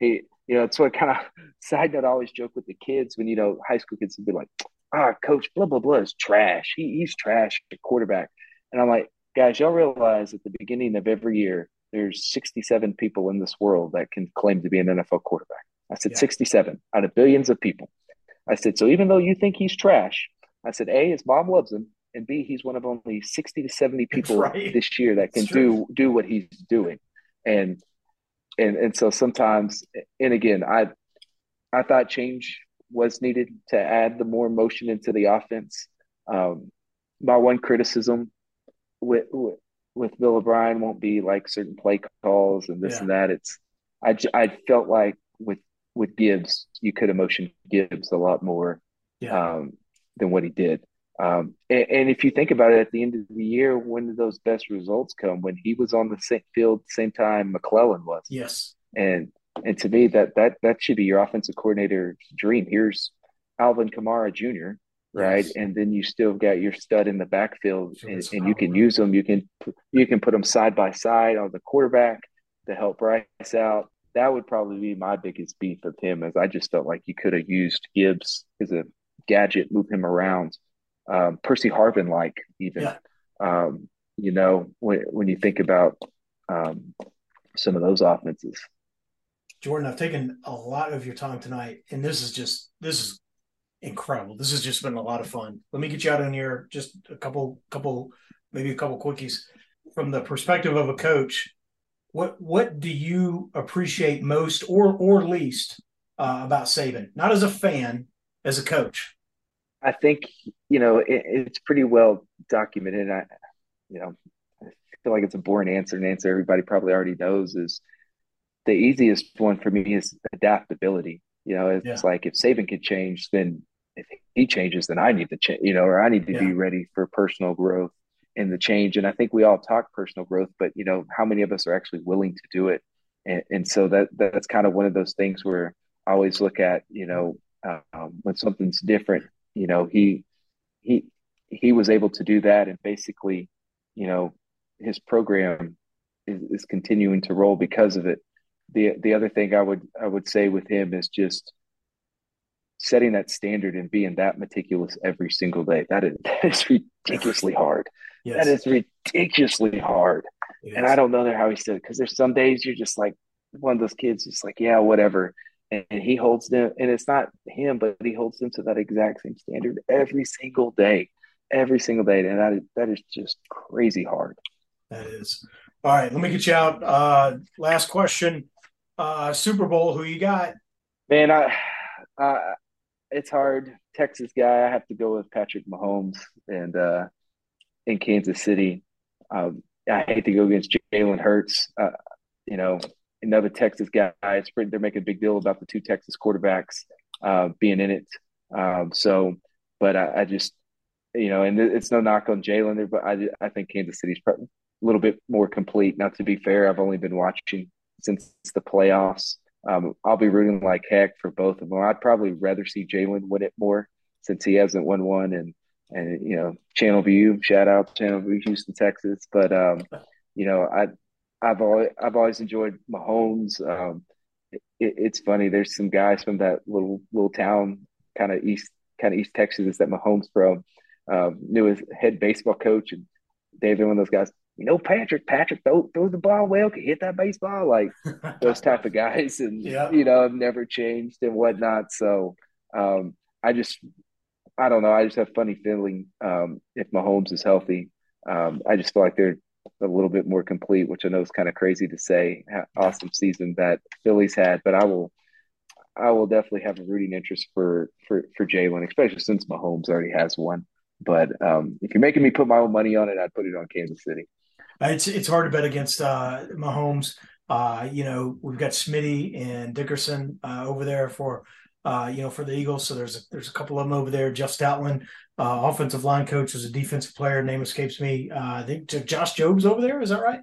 He, you know, it's what kind of side note I always joke with the kids when you know high school kids would be like, "Ah, coach, blah blah blah is trash. He, he's trash at quarterback," and I'm like, guys, y'all realize at the beginning of every year there's 67 people in this world that can claim to be an NFL quarterback. I said yeah. 67 out of billions of people. I said, so even though you think he's trash, I said, A, his mom loves him, and B, he's one of only 60 to 70 people right. this year that can do do what he's doing. And and and so sometimes and again, I I thought change was needed to add the more motion into the offense. Um, my one criticism with, with with Bill O'Brien won't be like certain play calls and this yeah. and that. It's I I felt like with with Gibbs, you could have motioned Gibbs a lot more yeah. um, than what he did. Um, and, and, if you think about it, at the end of the year, when did those best results come? When he was on the same field, same time McClellan was. Yes. And and to me, that that that should be your offensive coordinator's dream. Here's Alvin Kamara Jr. Right, yes. and then you still got your stud in the backfield, and, and you can use them. You can you can put them side by side on the quarterback to help Bryce out. That would probably be my biggest beef of him, as I just felt like you could have used Gibbs as a gadget, move him around. Um, Percy Harvin like even. Yeah. Um, you know, when when you think about um, some of those offenses. Jordan, I've taken a lot of your time tonight, and this is just this is incredible. This has just been a lot of fun. Let me get you out on here just a couple, couple, maybe a couple quickies from the perspective of a coach. What what do you appreciate most or or least uh, about Saban? Not as a fan, as a coach. I think you know it, it's pretty well documented. I, you know, I feel like it's a boring answer, an answer everybody probably already knows. Is the easiest one for me is adaptability. You know, it's yeah. like if Saban can change, then if he changes, then I need to change. You know, or I need to yeah. be ready for personal growth in the change. And I think we all talk personal growth, but you know, how many of us are actually willing to do it? And, and so that that's kind of one of those things where I always look at, you know, um, when something's different, you know, he he he was able to do that, and basically, you know, his program is, is continuing to roll because of it. The the other thing I would I would say with him is just setting that standard and being that meticulous every single day. That is that is ridiculously hard. Yes. That is ridiculously hard. And I don't know how he said it because there's some days you're just like one of those kids, just like, yeah, whatever. And, and he holds them, and it's not him, but he holds them to that exact same standard every single day, every single day. And that is, that is just crazy hard. That is. All right, let me get you out. Uh, last question. Uh, Super Bowl, who you got? Man, I, uh, it's hard. Texas guy, I have to go with Patrick Mahomes, and uh, in Kansas City. Um, I hate to go against Jalen Hurts. Uh, you know, another Texas guy. They're making a big deal about the two Texas quarterbacks uh, being in it. Um, so, but I, I, just, you know, and it's no knock on Jalen there, but I, I think Kansas City's a little bit more complete. Now, to be fair, I've only been watching since the playoffs. Um, I'll be rooting like heck for both of them. I'd probably rather see Jalen win it more since he hasn't won one, and and you know Channelview, shout out Channelview, Houston, Texas. But um, you know, I I've always I've always enjoyed Mahomes. Um, it, it's funny. There's some guys from that little little town, kind of east kind of East Texas, that Mahomes from. Um, knew his head baseball coach, and David, one of those guys. You know, Patrick, Patrick, throw, throw the ball well, can hit that baseball, like those type of guys, and yeah. you know, never changed and whatnot. So um, I just I don't know. I just have funny feeling um, if Mahomes is healthy. Um, I just feel like they're a little bit more complete, which I know is kind of crazy to say. Awesome season that Phillies had, but I will, I will definitely have a rooting interest for for for Jalen, especially since Mahomes already has one. But um, if you're making me put my own money on it, I'd put it on Kansas City. It's it's hard to bet against uh, Mahomes. Uh, you know, we've got Smitty and Dickerson uh, over there for uh, you know, for the Eagles. So there's a, there's a couple of them over there. Jeff Stoutland, uh, offensive line coach, is a defensive player. Name escapes me. Uh, I think Josh Jobs over there. Is that right?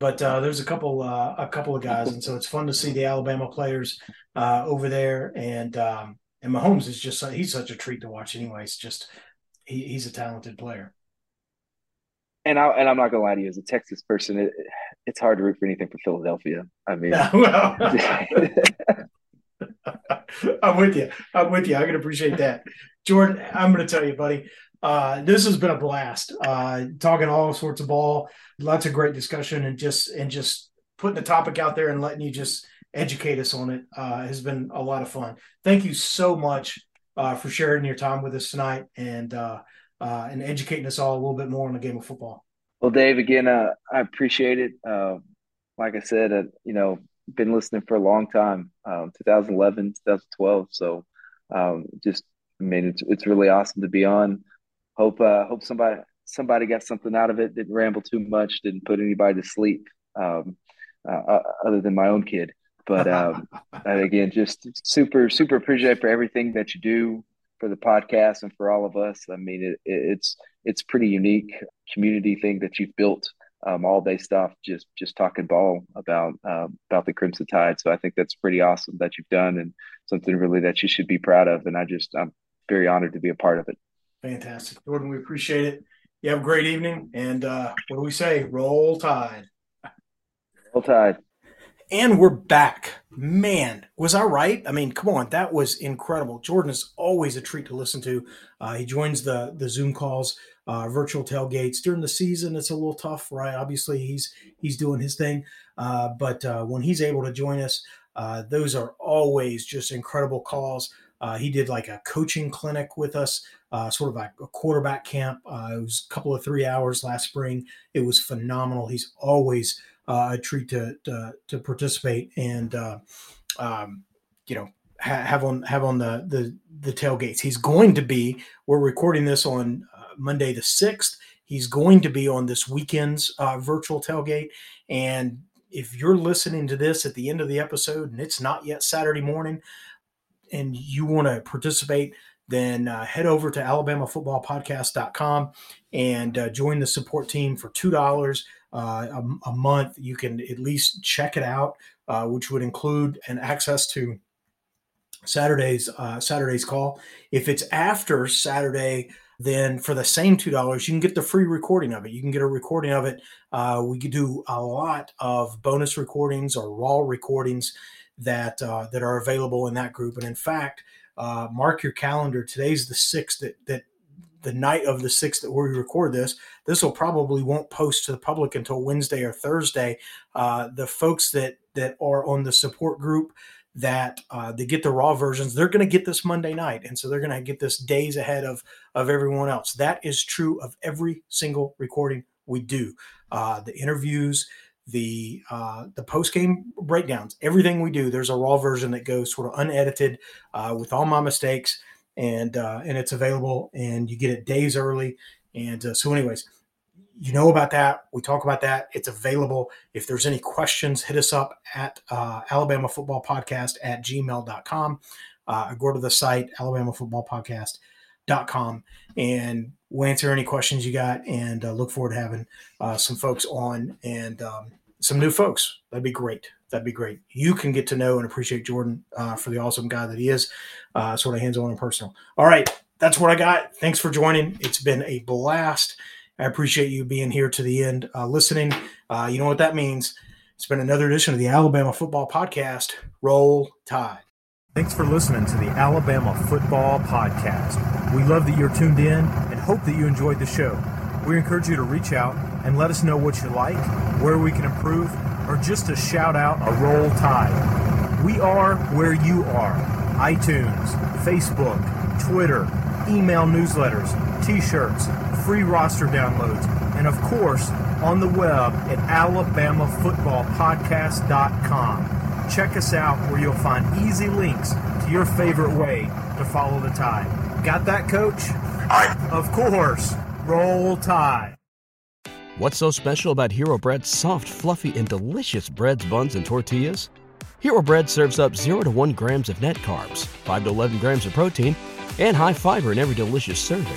But uh, there's a couple uh, a couple of guys, and so it's fun to see the Alabama players uh, over there. And um, and Mahomes is just he's such a treat to watch. Anyways, just he, he's a talented player. And I and I'm not gonna lie to you, as a Texas person, it, it's hard to root for anything for Philadelphia. I mean, well, I'm with you. I'm with you. I can appreciate that. Jordan, I'm going to tell you, buddy, uh, this has been a blast. Uh, talking all sorts of ball, lots of great discussion, and just and just putting the topic out there and letting you just educate us on it uh, has been a lot of fun. Thank you so much uh, for sharing your time with us tonight and uh, uh, and educating us all a little bit more on the game of football. Well, Dave, again, I appreciate it. like I said, you know, been listening for a long time, um, 2011, 2012. So um, just, I mean, it's, it's really awesome to be on. Hope uh, hope somebody somebody got something out of it. Didn't ramble too much. Didn't put anybody to sleep, um, uh, uh other than my own kid. But um, again, just super super appreciate for everything that you do for the podcast and for all of us. I mean, it, it's it's pretty unique community thing that you've built um, all day stuff, just just talking ball about um, about the Crimson Tide. So I think that's pretty awesome that you've done and something really that you should be proud of. And I just I'm very honored to be a part of it. Fantastic, Jordan. We appreciate it. You have a great evening, and uh, what do we say? Roll Tide. Roll Tide. And we're back. Man, was I right? I mean, come on, that was incredible. Jordan is always a treat to listen to. Uh, he joins the the Zoom calls uh, virtual tailgates during the season. It's a little tough, right? Obviously, he's he's doing his thing, uh, but uh, when he's able to join us, uh, those are always just incredible calls. Uh, he did like a coaching clinic with us, sort of like a quarterback camp. it was a couple of three hours last spring. It was phenomenal. He's always a treat to, to, to participate, and um, you know ha- have on have on the the the tailgates. He's going to be. We're recording this on Monday the sixth. He's going to be on this weekend's uh, virtual tailgate. And if you're listening to this at the end of the episode and it's not yet Saturday morning, and you want to participate, then uh, head over to alabamafootballpodcast.com and uh, join the support team for $2 uh, a, a, month. You can at least check it out, uh, which would include an access to Saturday's uh, Saturday's call. If it's after Saturday, then for the same two dollars, you can get the free recording of it. You can get a recording of it. Uh, we could do a lot of bonus recordings or raw recordings that uh, that are available in that group. And in fact, uh, mark your calendar. Today's the sixth. That that the night of the sixth that we record this. This will probably won't post to the public until Wednesday or Thursday. Uh, the folks that that are on the support group that uh, they get the raw versions they're going to get this monday night and so they're going to get this days ahead of of everyone else. That is true of every single recording we do. Uh, the interviews the uh, the post game breakdowns everything we do there's a raw version that goes sort of unedited uh, with all my mistakes and uh, and it's available and you get it days early and uh, so anyways you know about that. We talk about that. It's available. If there's any questions, hit us up at uh, Alabama Football Podcast at gmail.com. Uh, go to the site, Alabama Football Podcast.com, and we'll answer any questions you got. And uh, look forward to having uh, some folks on and um, some new folks. That'd be great. That'd be great. You can get to know and appreciate Jordan uh, for the awesome guy that he is, uh, sort of hands on and personal. All right. That's what I got. Thanks for joining. It's been a blast. I appreciate you being here to the end, uh, listening. Uh, you know what that means. It's been another edition of the Alabama Football Podcast. Roll Tide. Thanks for listening to the Alabama Football Podcast. We love that you're tuned in and hope that you enjoyed the show. We encourage you to reach out and let us know what you like, where we can improve, or just to shout out a roll tide. We are where you are iTunes, Facebook, Twitter, email newsletters, t shirts, free roster downloads, and of course, on the web at alabamafootballpodcast.com. Check us out where you'll find easy links to your favorite way to follow the tide. Got that, coach? Aye. Of course. Roll Tide. What's so special about Hero Bread's soft, fluffy, and delicious breads, buns, and tortillas? Hero Bread serves up 0 to 1 grams of net carbs, 5 to 11 grams of protein, and high fiber in every delicious serving.